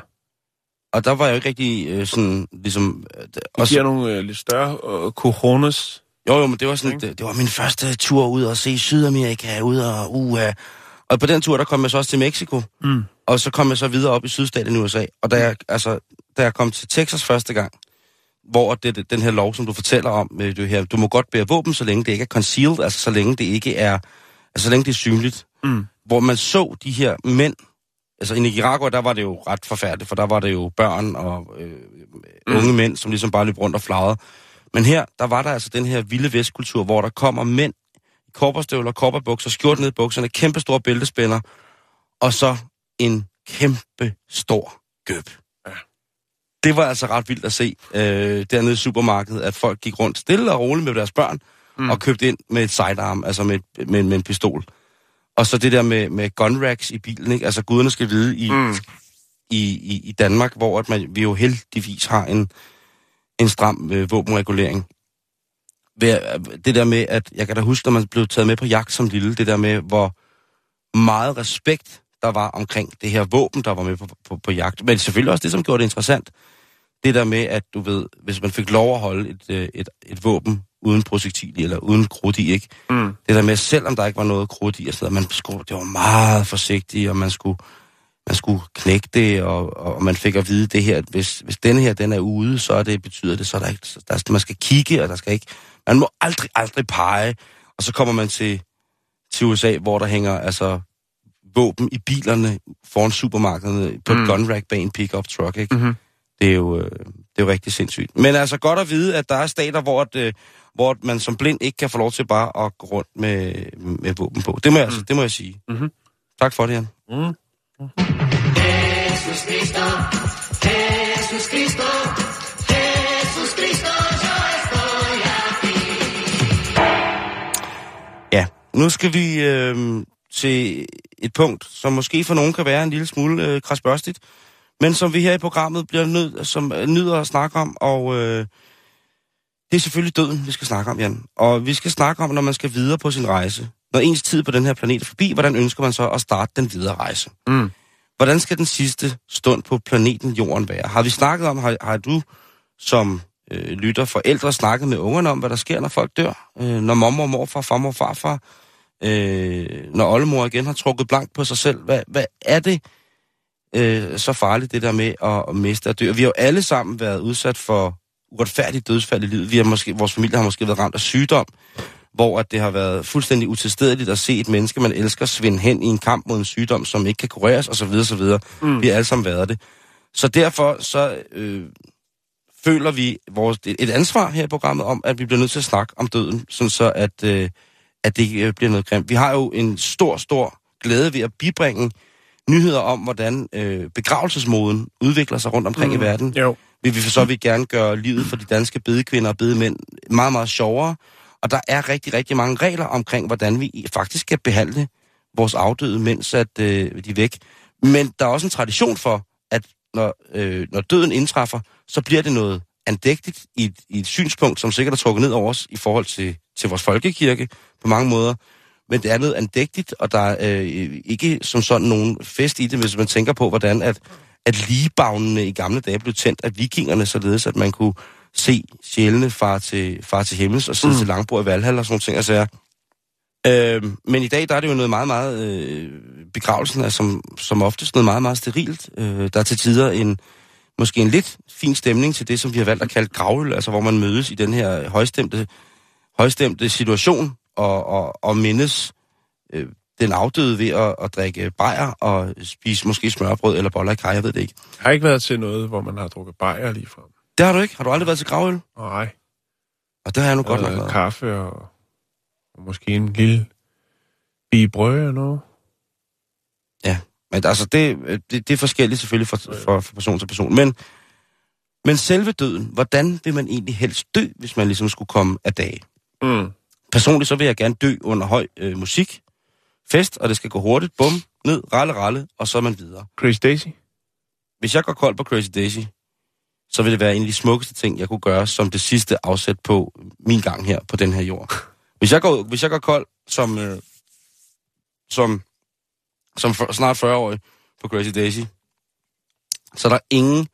Og der var jeg jo ikke rigtig øh, sådan, ligesom... Øh, Og og giver nogle øh, lidt større øh, coronas. Jo, jo, men det var sådan, det, det var min første tur ud og se Sydamerika, ud og uha. Og på den tur, der kom jeg så også til Mexico. Mm. Og så kom jeg så videre op i sydstaten i USA. Og da jeg, altså, da jeg kom til Texas første gang, hvor det, den her lov, som du fortæller om, øh, det her, du må godt bære våben, så længe det ikke er concealed, altså så længe det ikke er, altså så længe det er synligt. Mm. Hvor man så de her mænd, altså i Nicaragua, der var det jo ret forfærdeligt, for der var det jo børn og øh, unge mænd, som ligesom bare løb rundt og flagrede. Men her, der var der altså den her vilde vestkultur, hvor der kommer mænd i korperstøvler, korperbukser, skjort ned i bukserne, kæmpe store bæltespænder, og så en kæmpe stor gøb. Det var altså ret vildt at se øh, dernede i supermarkedet, at folk gik rundt stille og roligt med deres børn, mm. og købte ind med et sidearm, altså med, et- med, med en pistol. Og så det der med, med gun racks i bilen, ikke? Altså guderne skal vide i, Mm. i, i, i Danmark, hvor at man, vi jo heldigvis har en, en stram øh, våbenregulering. Det der med, at jeg kan da huske, når man blev taget med på jagt som lille, det der med, hvor meget respekt der var omkring det her våben, der var med på, på, på jagt. Men selvfølgelig også det, som gjorde det interessant, det der med, at du ved, hvis man fik lov at holde et, øh, et, et våben uden projektil eller uden krudt i, ikke? Mm. Det der med, selvom der ikke var noget krudt i, altså, man skulle, det var meget forsigtigt, og man skulle, man skulle knække det, og, og man fik at vide det her, at hvis, hvis denne her, den er ude, så er det, betyder det, så er der ikke, der, man skal kigge, og der skal ikke, man må aldrig, aldrig pege, og så kommer man til, til USA, hvor der hænger, altså, våben i bilerne foran supermarkederne på mm. Et gun rack bag en pickup truck, ikke? Mhm. Det er jo, øh, det er jo rigtig sindssygt. Men altså godt at vide, at der er stater, hvor, at, øh, hvor man som blind ikke kan få lov til bare at gå rundt med, med våben på. Det må jeg, mm. altså, det må jeg sige. Mm-hmm. Tak for det, Jan. Mm. Mm-hmm. Jesus Cristo, Jesus Cristo, Jesus Cristo, Ja, nu skal vi øh, til et punkt, som måske for nogen kan være en lille smule øh, krasbørstigt, men som vi her i programmet bliver nødt, som øh, nyder at snakke om, og øh, det er selvfølgelig døden, vi skal snakke om, Jan. Og vi skal snakke om, når man skal videre på sin rejse. Når ens tid på den her planet er forbi, hvordan ønsker man så at starte den videre rejse? Mm. Hvordan skal den sidste stund på planeten Jorden være? Har vi snakket om, har, har du som øh, lytter forældre snakket med ungerne om, hvad der sker, når folk dør? Øh, når mormor, morfar, farmor, farfar, øh, når oldemor igen har trukket blank på sig selv. Hvad, hvad er det øh, så farligt, det der med at, at miste og dø? Vi har jo alle sammen været udsat for uretfærdigt dødsfald i livet. Vi har måske, vores familie har måske været ramt af sygdom, hvor at det har været fuldstændig utilstedeligt at se et menneske, man elsker, svinde hen i en kamp mod en sygdom, som ikke kan kureres, osv. osv. Mm. Vi har alle sammen været det. Så derfor så øh, føler vi vores, et, ansvar her i programmet om, at vi bliver nødt til at snakke om døden, sådan så at, øh, at det ikke øh, bliver noget grimt. Vi har jo en stor, stor glæde ved at bibringe nyheder om, hvordan øh, begravelsesmoden udvikler sig rundt omkring mm. i verden. Jo. Vi vil for så vidt gerne gøre livet for de danske bedekvinder og bedemænd meget, meget sjovere. Og der er rigtig, rigtig mange regler omkring, hvordan vi faktisk skal behandle vores afdøde, mens at, øh, de er væk. Men der er også en tradition for, at når, øh, når døden indtræffer, så bliver det noget andægtigt i et, i et synspunkt, som sikkert er trukket ned over os i forhold til, til vores folkekirke på mange måder. Men det er noget andægtigt, og der er øh, ikke som sådan nogen fest i det, hvis man tænker på, hvordan at, at ligebagnene i gamle dage blev tændt af vikingerne, således at man kunne se sjælene far til, far til himmels og sidde mm. til langbord i Valhall og sådan nogle ting. Altså, øh, men i dag der er det jo noget meget, meget... Øh, begravelsen er som, som oftest noget meget, meget sterilt. Øh, der er til tider en måske en lidt fin stemning til det, som vi har valgt at kalde gravøl, altså hvor man mødes i den her højstemte, højstemte situation og, og, og mindes øh, den afdøde ved at, at drikke bajer og spise måske smørbrød eller boller i kaj, jeg ved det ikke. Jeg har ikke været til noget, hvor man har drukket bajer lige frem. Det har du ikke? Har du aldrig været til gravøl? Nej. Og det har jeg nu godt nok været. kaffe og, og måske en lille brød eller noget. Men altså, det, det, det er forskelligt selvfølgelig fra, fra, fra person til person. Men, men selve døden, hvordan vil man egentlig helst dø, hvis man ligesom skulle komme af dage? Mm. Personligt så vil jeg gerne dø under høj øh, musik, fest, og det skal gå hurtigt, bum, ned, ralle, ralle, og så er man videre. Chris Daisy? Hvis jeg går kold på Crazy Daisy, så vil det være en af de smukkeste ting, jeg kunne gøre som det sidste afsæt på min gang her på den her jord. Hvis jeg går, hvis jeg går kold som, øh, som, som for, snart 40-årig på Crazy Daisy, så er der ingen,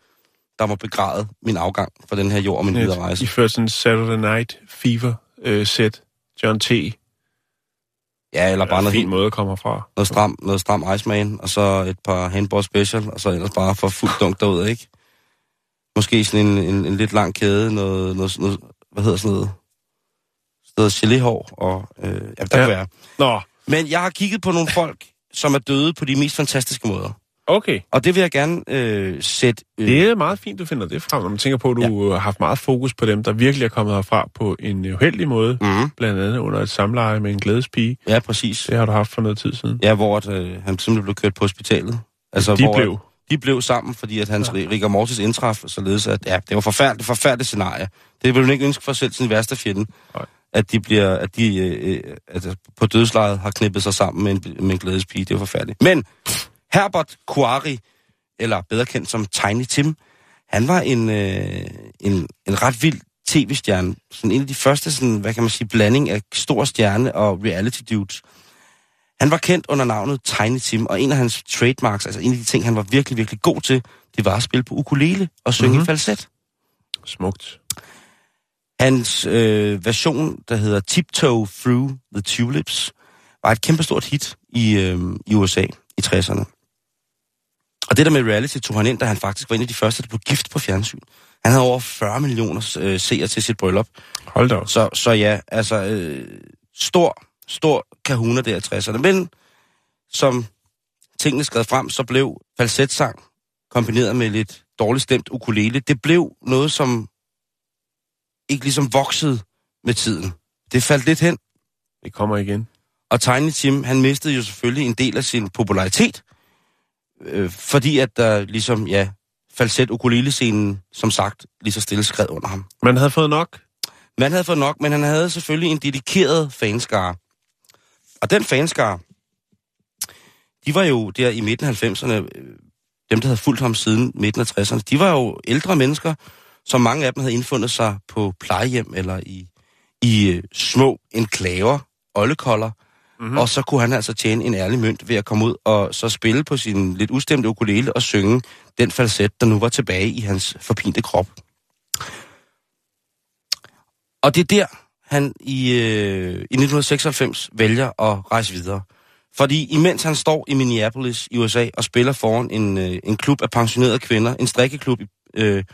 der må begræde min afgang fra den her jord og min videre rejse. I først sådan Saturday Night Fever øh, set John T. Ja, eller bare en noget, fin helt, måde at komme fra. noget, stram, noget stram Iceman, og så et par handball special, og så ellers bare for fuld dunk derud, ikke? Måske sådan en, en, en lidt lang kæde, noget, noget, noget hvad hedder sådan noget, noget geléhår, og øh, ja, der Ja. kan være. Nå, Men jeg har kigget på nogle folk, som er døde på de mest fantastiske måder. Okay. Og det vil jeg gerne øh, sætte... Øh, Det er meget fint, du finder det frem, når man tænker på, at du ja. har haft meget fokus på dem, der virkelig er kommet herfra på en uheldig måde. mm, Blandt andet under et samleje med en glædespige. ja, præcis. Det har du haft for noget tid siden. Ja, hvor at, øh, han simpelthen blev kørt på hospitalet. Altså, De hvor, blev. De blev sammen, fordi at hans ja. rigor mortis indtraf, således at, ja, det var forfærdeligt, forfærdeligt scenarie. Det ville man ikke ønske for selv sin værste fjende. Nej. At de bliver, at de øh, øh, at på dødslejet har knippet sig sammen med en, med en glædespige. Det var forfærdeligt. Men Herbert Quarry, eller bedre kendt som Tiny Tim, han var en, øh, en, en ret vild tv-stjerne. Sådan en af de første, sådan, hvad kan man sige, blanding af stor stjerne og reality dudes. Han var kendt under navnet Tiny Tim, og en af hans trademarks, altså en af de ting, han var virkelig, virkelig god til, det var at spille på ukulele og synge Mhm. mm-hmm. i falset. Smukt. Hans øh, version, der hedder Tiptoe Through the Tulips, var et kæmpestort hit i, øh, i USA i 60'erne. Og det der med reality tog han ind, da han faktisk var en af de første, der blev gift på fjernsyn. Han havde over 40 millioner øh, seere til sit bryllup. Hold da op. Så, så ja, altså øh, stor, stor kahuna der i 60'erne. Men som tingene skrev frem, så blev falsetsang kombineret med lidt dårligt stemt ukulele. Det blev noget, som ikke ligesom voksede med tiden. Det faldt lidt hen, Det kommer igen. og Tiny Tim, han mistede jo selvfølgelig en del af sin popularitet, øh, fordi at der ligesom, ja, falset ukulele-scenen, som sagt, lige så stille skred under ham. Man havde fået nok. Man havde fået nok, men han havde selvfølgelig en dedikeret fanskare. Og den fanskare, de var jo der i midten af 90'erne, øh, dem der havde fulgt ham siden midten af 60'erne, de var jo ældre mennesker, som mange af dem havde indfundet sig på plejehjem eller i, i øh, små enklaver, oldekolder, mm-hmm. og så kunne han altså tjene en ærlig mønt ved at komme ud og så spille på sin lidt ustemte ukulele og synge den falset, der nu var tilbage i hans forpinte krop. Og det er der, han i, øh, i 1996 vælger at rejse videre. Fordi imens han står i Minneapolis i USA og spiller foran en, øh, en klub af pensionerede kvinder, en strikkeklub i, øh,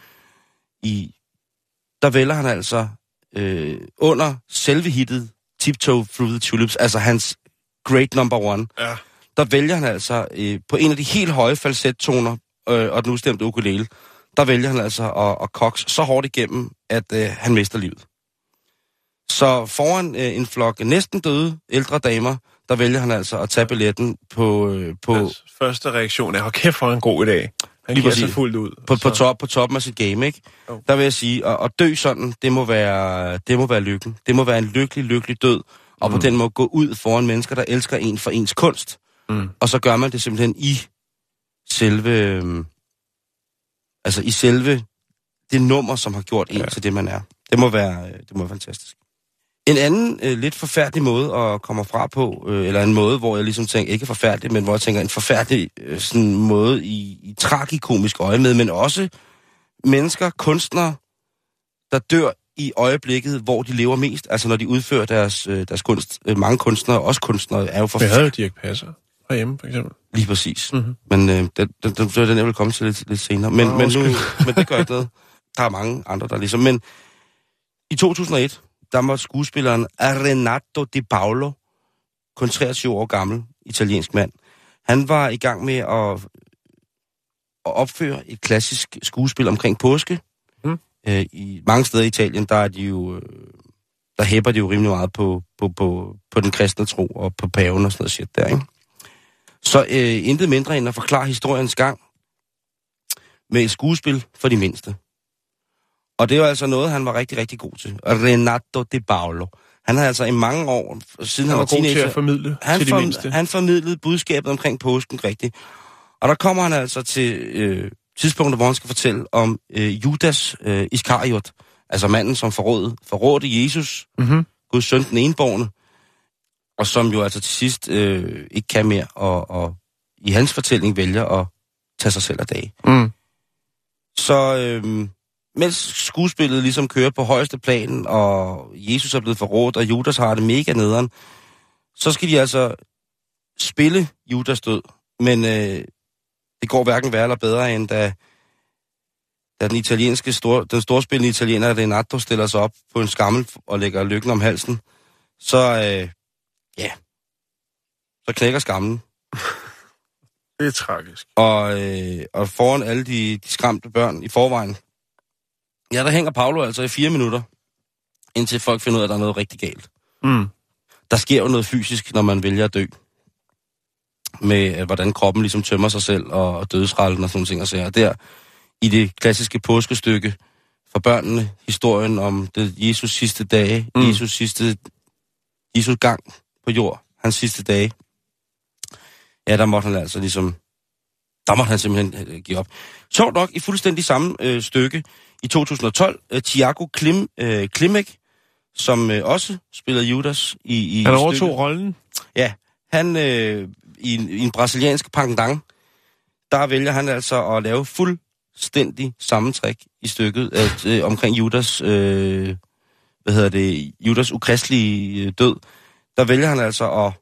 i der vælger han altså øh, under selve hittet Tiptoe Through the Tulips, altså hans great number one, Ja. der vælger han altså øh, på en af de helt høje falsettoner øh, og den ustemte ukulele, der vælger han altså at, at koks så hårdt igennem, at øh, han mister livet. Så foran øh, en flok næsten døde ældre damer, der vælger han altså at tage billetten på, øh, på, Hans første reaktion er, hold kæft, for en god i dag. Han Lige sig fuldt ud. på, på, top, på toppen af sit game, ikke? Jo. Der vil jeg sige, at, at dø sådan, det må være, det må være lykken. Det må være en lykkelig, lykkelig død, og på den måde gå ud foran mennesker, der elsker en for ens kunst. Mm. Og så gør man det simpelthen i selve, øhm, altså i selve det nummer, som har gjort en Ja. ja. til det, man er. Det må være, øh, det må være fantastisk. En anden øh, lidt forfærdelig måde at komme fra på, øh, eller en måde, hvor jeg ligesom tænker, ikke forfærdelig, men hvor jeg tænker en forfærdelig øh, sådan måde i, i tragikomisk øje med, men også mennesker, kunstnere, der dør i øjeblikket, hvor de lever mest, altså når de udfører deres, øh, deres kunst. Øh, mange kunstnere, også kunstnere, er jo forfærdelige. havde jo Dirk Passer herhjemme, for eksempel. Lige præcis. Mhm. Mm-hmm. Men øh, den, den, den, den, jeg vil komme til lidt, lidt senere. Men, Nå, men, nu, men det gør ikke noget. Der er mange andre, der ligesom... Men i 2001, der var skuespilleren Renato Di Paolo, kun 23 år gammel, italiensk mand. Han var i gang med at, at opføre et klassisk skuespil omkring påske. Mhm. Øh, I mange steder i Italien, der er de jo... Øh, der hæpper de jo rimelig meget på, på, på, på den kristne tro og på paven og sådan noget shit der, ikke? Så øh, intet mindre end at forklare historiens gang med et skuespil for de mindste. Og det var altså noget, han var rigtig, rigtig god til. Renato Di Paolo. Han har altså i mange år, siden Han han var var god til teenager, at formidle han, til de mindste. han formidlede budskabet omkring påsken rigtigt. Og der kommer han altså til øh, tidspunkter, hvor han skal fortælle om øh, Judas øh, Iskariot, altså manden, som forrådte, forrådte Jesus, Mm-hmm. Guds søn, den enborgne, og som jo altså til sidst øh, ikke kan mere, og, og i hans fortælling vælger at tage sig selv af dag. Mm. Så øh, mens skuespillet ligesom kører på højeste plan, og Jesus er blevet forrådt, og Judas har det mega nederen, så skal de altså spille Judas død. Men øh, det går hverken værre eller bedre, end da, da den italienske stor, den storspillende italiener Renato stiller sig op på en skammel og lægger lykken om halsen. Så, øh, ja, så knækker skammen. Det er tragisk. Og, øh, og foran alle de, de skræmte børn i forvejen, ja, der hænger Paolo altså i fire minutter, indtil folk finder ud af, at der er noget rigtig galt. Mm. Der sker jo noget fysisk, når man vælger at dø. Med øh, hvordan kroppen ligesom tømmer sig selv, og, og dødsrallen og sådan nogle ting. Og sager. der i det klassiske påskestykke for børnene, historien om det Jesus sidste dage, Mm. mm. Jesus sidste, Jesus gang på jord, hans sidste dage. Ja, der måtte han altså ligesom, der måtte han simpelthen øh, give op. Sjovt nok, i fuldstændig samme øh, stykke, i 2012, øh, Thiago Klim, øh, Klimek, som øh, også spillede Judas i, i Han stykket. overtog rollen. Ja, han øh, i, en, i en brasiliansk pangdang, der vælger han altså at lave fuldstændig sammentræk i stykket at, øh, omkring Judas, øh, hvad hedder det, Judas ukristelige øh, død. Der vælger han altså at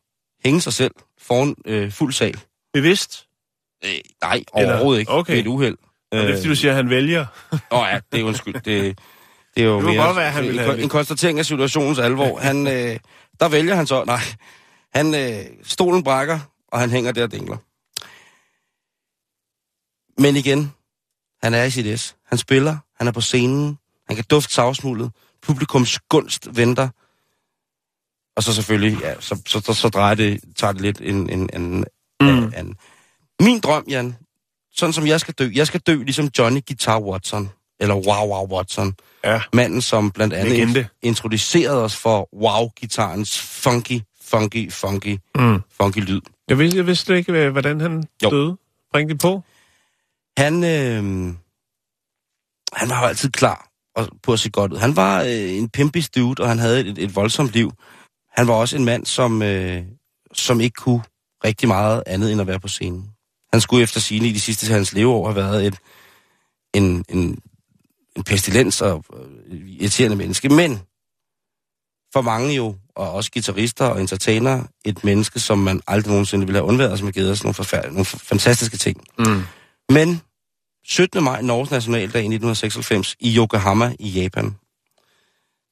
hænge sig selv foran øh, fuld sal. Bevidst. Øh, nej, Eller- overhovedet ikke. okay. Det er et uheld. Og det er fordi, du siger, at han vælger. Åh oh, ja, det er undskyld. Det, det er jo Det mere godt være, han en, en, en konstatering af situationens alvor. Han, øh, der vælger han så, nej, han, øh, stolen brækker, og han hænger der og dingler. Men igen, han er i sit S. Han spiller, han er på scenen, han kan dufte savsmuldet, publikums gunst venter. Og så selvfølgelig, ja, så, så, så, så drejer det, tager det lidt en, en, en, Mm. en, en. Min drøm, Jan, sådan som jeg skal dø, jeg skal dø ligesom Johnny Guitar Watson, eller Wow Wow Watson. Ja. Manden, som blandt andet Legende. introducerede os for wow-gitarrens funky, funky, funky, Mm. funky lyd. Jeg vidste, jeg vidste ikke, hvordan han Jo. døde. Bring det på. Han, øh, han var jo altid klar og- på at se godt ud. Han var øh, en pimpis dude, og han havde et, et voldsomt liv. Han var også en mand, som, øh, som ikke kunne rigtig meget andet end at være på scenen. Han skulle efter sine i de sidste hans leveår have været et, en, en, en pestilens og øh, irriterende menneske. Men for mange jo, og også guitarister og entertainere, et menneske, som man aldrig nogensinde ville have undværet, som har givet os nogle, forfærd- nogle fantastiske ting. Mm. Men 17. maj, Norges Nationaldag i 1996, i Yokohama i Japan,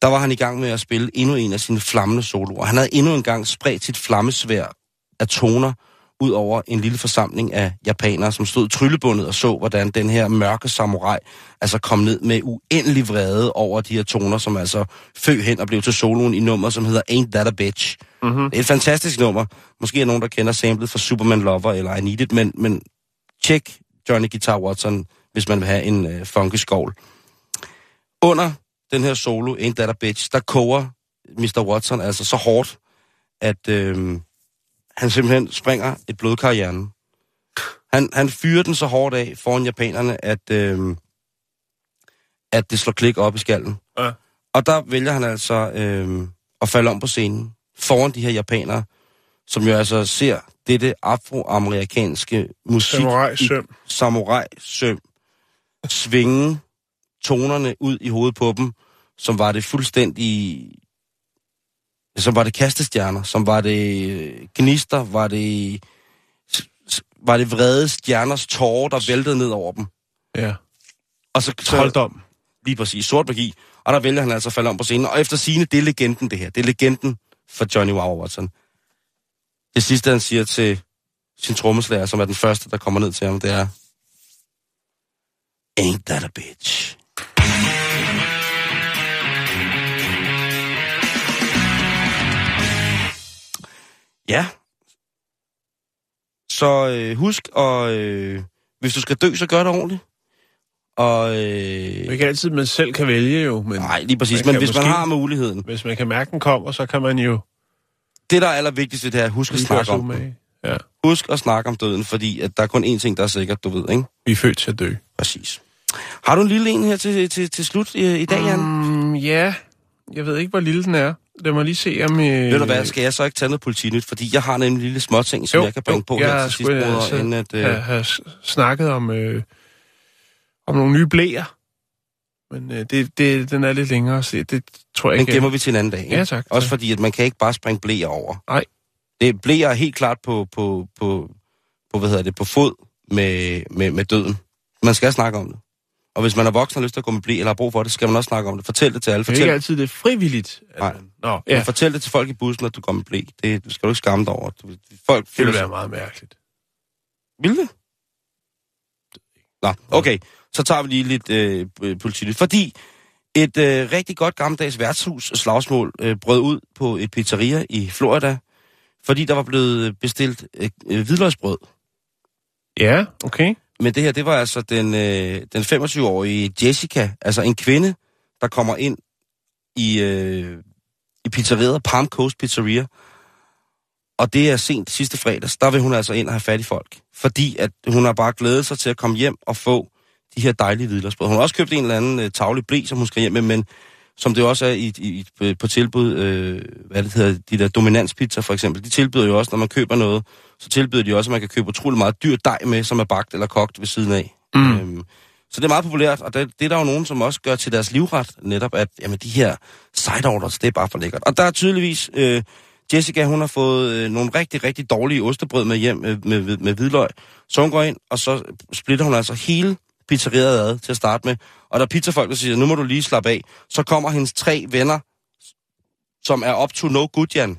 der var han i gang med at spille endnu en af sine flammende soloer. Han havde endnu en gang spredt sit flammesvær af toner ud over en lille forsamling af japanere, som stod tryllebundet og så, hvordan den her mørke samurai altså kom ned med uendelig vrede over de her toner, som altså fø hen og blev til soloen i nummer, som hedder Ain't That a Bitch. Mm-hmm. Det er et fantastisk nummer. Måske er nogen, der kender samlet fra Superman Lover eller I Need It, men, men tjek Johnny Guitar Watson, hvis man vil have en øh, funky skål. Under den her solo, Ain't That a Bitch, der koger Mr. Watson altså så hårdt, at øh, han simpelthen springer et blodkar i hjernen. Han, han fyrer den så hårdt af foran japanerne, at, øh, at det slår klik op i skallen. Ja. Og der vælger han altså øh, at falde om på scenen foran de her japanere, som jo altså ser dette afroamerikanske musik Samurai i søm. samurai-søm svinge tonerne ud i hovedet på dem, som var det fuldstændig... Som var det kastestjerner, som var det øh, gnister, var det, var det vrede stjerners tårer, der væltede ned over dem. Ja. Og så, så Trolddom. lige præcis, sort magi. Og der vælger han altså at falde om på scenen. Og efter sine det er legenden det her. Det er legenden for Johnny Wow Watson. Det sidste, han siger til sin trommeslager, som er den første, der kommer ned til ham, det er... Ain't that a bitch? Ja. Så øh, husk, og øh, hvis du skal dø, så gør det ordentligt. Og øh, er ikke altid, man selv kan vælge jo, men Nej, lige præcis. Man Men kan hvis man måske- har muligheden. hvis man kan mærke, den kommer, så kan man jo Det, der er allervigtigst, det er, husk at snakke om den. Ja. Husk at snakke om døden, fordi at der er kun én ting, der er sikkert, du ved, ikke? Vi er født til at dø. Præcis. Har du en lille en her til, til, til slut i, i dag, Jan? Mm, ja, jeg ved ikke, hvor lille den er. Lad mig lige se, om... Øh... Ved du hvad, skal jeg så ikke tage noget politinyt? Fordi jeg har nemlig en lille småting, som Jo, jeg kan bringe på jeg her til sidst, altså inden at... Øh, have, have s- snakket om, øh, om nogle nye blæer. Men øh, det, det, den er lidt længere, så det tror jeg den ikke... gemmer vi til en anden dag. Ikke? Ja, tak. Også fordi, at man kan ikke bare springe blæer over. Nej. Det blæer er helt klart på, på, på, på, hvad hedder det, på fod med, med, med døden. Man skal snakke om det. Og hvis man er voksen og har lyst til at gå med blæ, eller har brug for det, skal man også snakke om det. Fortæl det til alle. Det er Fortæl, ikke altid det er frivilligt. At Nej. man... Nå, ja. ja, fortæl det til folk i bussen, at du går med blæ. Det skal du ikke skamme dig over. Du- Folk det føler ville sig- være meget mærkeligt. Vil det? Nå, okay. Så tager vi lige lidt øh, politik. Fordi et øh, rigtig godt gammeldags værtshus slagsmål øh, brød ud på et pizzeria i Florida, fordi der var blevet bestilt øh, øh, hvidløgsbrød. Ja, okay. Men det her, det var altså den, øh, den 25-årige Jessica, altså en kvinde, der kommer ind i, øh, i pizzeriet, Palm Coast Pizzeria. Og det er sent sidste fredags, der vil hun altså ind og have fat i folk. Fordi at hun har bare glædet sig til at komme hjem og få de her dejlige hvidløgsbrød. Hun har også købt en eller anden øh, tavle blæ, som hun skal hjem med, men som det også er i, i, i, på tilbud, øh, hvad det hedder, de der dominanspizza for eksempel, de tilbyder jo også, når man køber noget, så tilbyder de også, at man kan købe utrolig meget dyr dej med, som er bagt eller kogt ved siden af. Mm. Øhm, så det er meget populært, og det, det er der jo nogen, som også gør til deres livret, netop at jamen, de her side orders, det er bare for lækkert. Og der er tydeligvis, øh, Jessica, hun har fået øh, nogle rigtig, rigtig dårlige ostebrød med hjem med, med, med, med hvidløg. Så hun går ind, og så splitter hun altså hele pizzeriet ad til at starte med. Og der er pizzafolk, der siger, nu må du lige slappe af. Så kommer hendes tre venner, som er up to no good, Jan.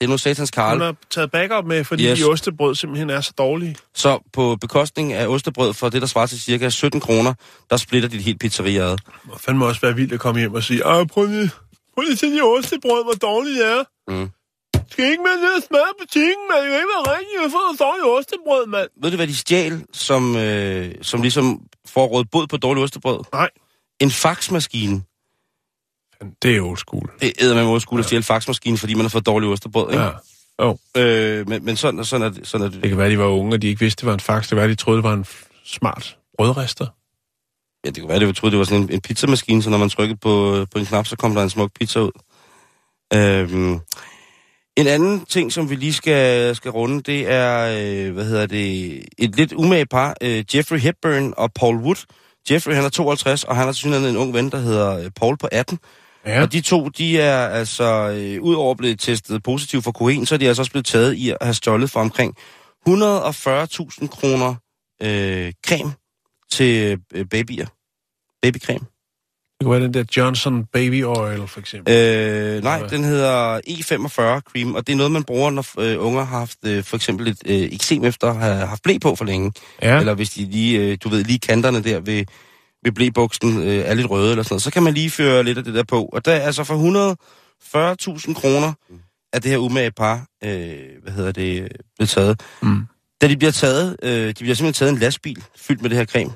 Det er nu satans Karl. Hun har taget backup med, fordi Yes. de ostebrød simpelthen er så dårlige. Så på bekostning af ostebrød for det, der svarer til cirka 17 kroner, der splitter de et helt pizzeria ad. Må fandme også være vildt at komme hjem og sige, Åh, prøv lige, prøv lige til de ostebrød, hvor dårlige de er. Mm. Skal I ikke med ned og smage butikken, man? Det kan ikke være rigtigt at få noget dårligt ostebrød, mand. Ved du, hvad de stjal, som, øh, som ligesom får råd bod på dårlig ostebrød? Nej. En faxmaskine. Det er old school. Det æder man skulle ja. stjæle faxmaskinen, fordi man har fået dårlig osterbrød, ikke? Ja. Jo, Øh, men, men sådan, sådan, er det, sådan er det. det kan være, de var unge, og de ikke vidste, det var en fax. Det kan være, de troede, det var en smart brødrester. Ja, det kunne være, det jeg troede, det var sådan en, en pizzamaskine, så når man trykkede på, på en knap, så kom der en smuk pizza ud. Øhm, en anden ting, som vi lige skal, skal runde, det er, øh, hvad hedder det, et lidt umage par, øh, Jeffrey Hepburn og Paul Wood. Jeffrey, han er 52, og han har synligheden en ung ven, der hedder øh, Paul på 18. Ja. Og de to, de er altså, øh, udover blevet testet positivt for kokain, så er de altså også blevet taget i at have stjålet for omkring 140.000 kroner øh, creme til øh, babyer. Babycreme. Det kunne være den der Johnson Baby Oil, for eksempel. Øh, nej, den hedder E45 cream, og det er noget, man bruger, når øh, unger har haft øh, for eksempel et øh, eksem efter at have haft blæ på for længe. Ja. Eller hvis de lige, øh, du ved, lige kanterne der ved, ved blæbuksen øh, er lidt røde eller sådan noget, så kan man lige føre lidt af det der på. Og der er altså for 140.000 kroner af det her umage par, øh, hvad hedder det, øh, blevet taget. Mm. Da de bliver taget, øh, de bliver simpelthen taget en lastbil fyldt med det her creme.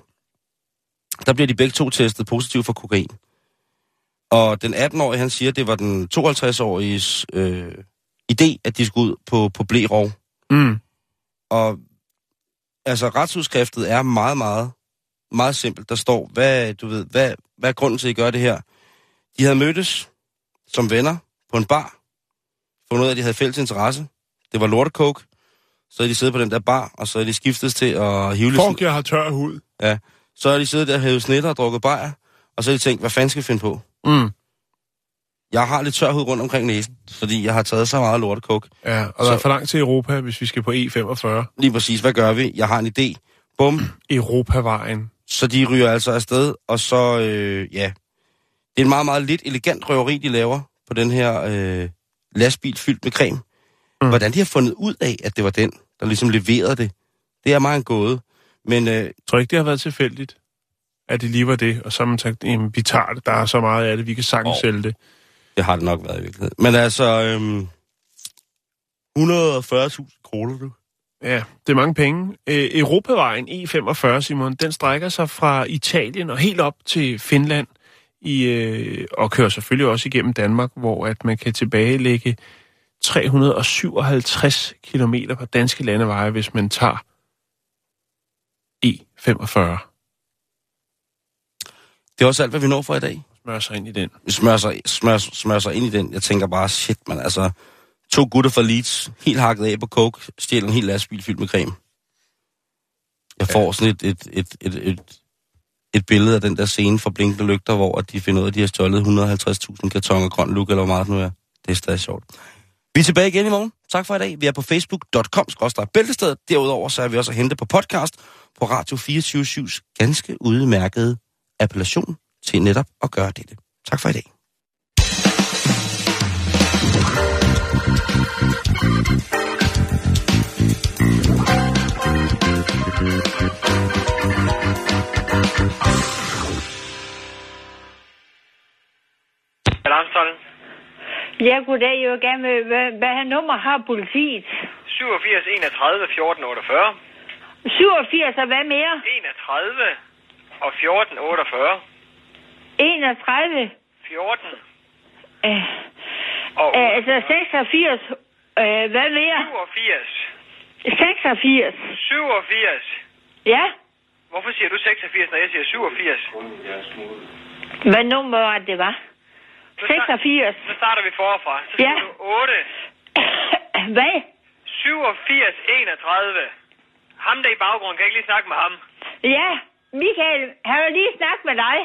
Der bliver de begge to testet positivt for kokain. Og den 18-årige, han siger, det var den 52-åriges øh, idé, at de skulle ud på, på blærov. Mm. Og altså, retsudskriftet er meget, meget, meget simpelt. Der står, hvad, du ved, hvad, hvad er grunden til, at I gør det her? De havde mødtes som venner på en bar. Fundet ud af, at de havde fælles interesse. Det var lortecoke. Så er de siddet på den der bar, og så er de skiftet til at hive lidt... Fuck, jeg har tør hud. Ja. Så er de siddet der og hævet snitter og drukket bajer, og så har de tænkt, hvad fanden skal vi finde på? Mm. Jeg har lidt tør hud rundt omkring næsen, fordi jeg har taget så meget lortecoke. Ja, og Så- der er for langt til Europa, hvis vi skal på E45. Lige præcis, hvad gør vi? Jeg har en idé. Bum, Europavejen. Så de ryger altså afsted, og så, øh, ja, det er en meget, meget lidt elegant røveri, de laver på den her øh, lastbil fyldt med creme. Mm. Hvordan de har fundet ud af, at det var den, der ligesom leverede det, det er meget en gåde. Men øh, tror ikke, det har været tilfældigt, at det lige var det. Og så har man sagt, jamen, vi tager det, der er så meget af det, vi kan sagtens Åh. sælge det. det har det nok været i virkeligheden. Men altså, øh, 140.000 kroner, du. Ja, det er mange penge. Øh, Europavejen E45, Simon, den strækker sig fra Italien og helt op til Finland, i, øh, og kører selvfølgelig også igennem Danmark, hvor at man kan tilbagelægge 357 km på danske landeveje, hvis man tager E45. Det er også alt, hvad vi når for i dag. Smør sig ind i den. Vi smører sig, smører, smører sig ind i den. Jeg tænker bare, shit, man, altså, to gutter fra Leeds, helt hakket af på coke, stjæler en hel lastbil fyldt med creme. Jeg får sådan et, et, et, et, et, et billede af den der scene fra Blinkende Lygter, hvor de finder ud af, at de har stjålet 150.000 kartoner grøn luk, eller hvor meget det nu er. Det er stadig sjovt. Vi er tilbage igen i morgen. Tak for i dag. Vi er på facebook.com-bæltestedet. Derudover så er vi også at hente på podcast på Radio 24-7's ganske udmærkede appellation til netop at gøre dette. Tak for i dag. Alarmstollen. Ja, goddag. Jeg vil gerne med, hvad, hvad nummer har politiet? 87 31 14 48. 87, og hvad mere? 31 og 14 48. 31. 14 Øh, og øh, altså 86. Øh, hvad mere? 87. 86. 87. Ja? Hvorfor siger du 86, når jeg siger 87? Hvad nummer var det, var? Så sta- 86. Så starter vi forfra. Så Ja. du 8. hvad? 87 31. Ham der i baggrunden, kan jeg ikke lige snakke med ham? Ja, Michael, har jeg lige snakket med dig?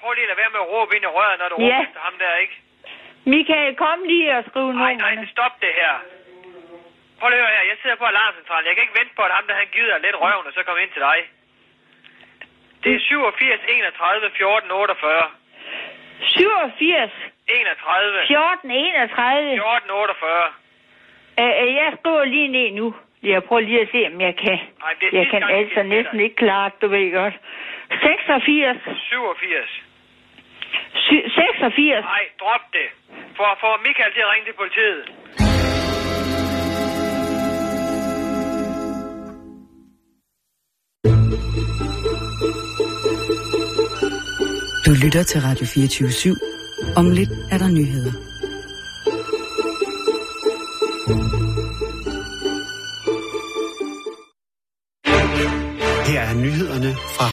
Prøv lige at lade være med at råbe ind i røret, når du Ja. råber efter ham der, ikke? Michael, kom lige og skriv Nej, nej, nummerne. stop det her. Prøv lige at høre her. Jeg sidder på alarmcentralen. Jeg kan ikke vente på, at ham der han gider lidt røven, og så kommer ind til dig. Det er 87 31 14 48. 87, 31 14, 31. 14 48. Øh, øh, jeg skriver lige ned nu. Jeg prøver lige at se, om jeg kan. Nej, det er Jeg kan jeg altså til næsten ikke klare det, du ved godt. 86. 87. Sy- 86. Nej, drop det. For, for Michael til at ringe til politiet. Du lytter til Radio 24 /7. Om lidt er der nyheder.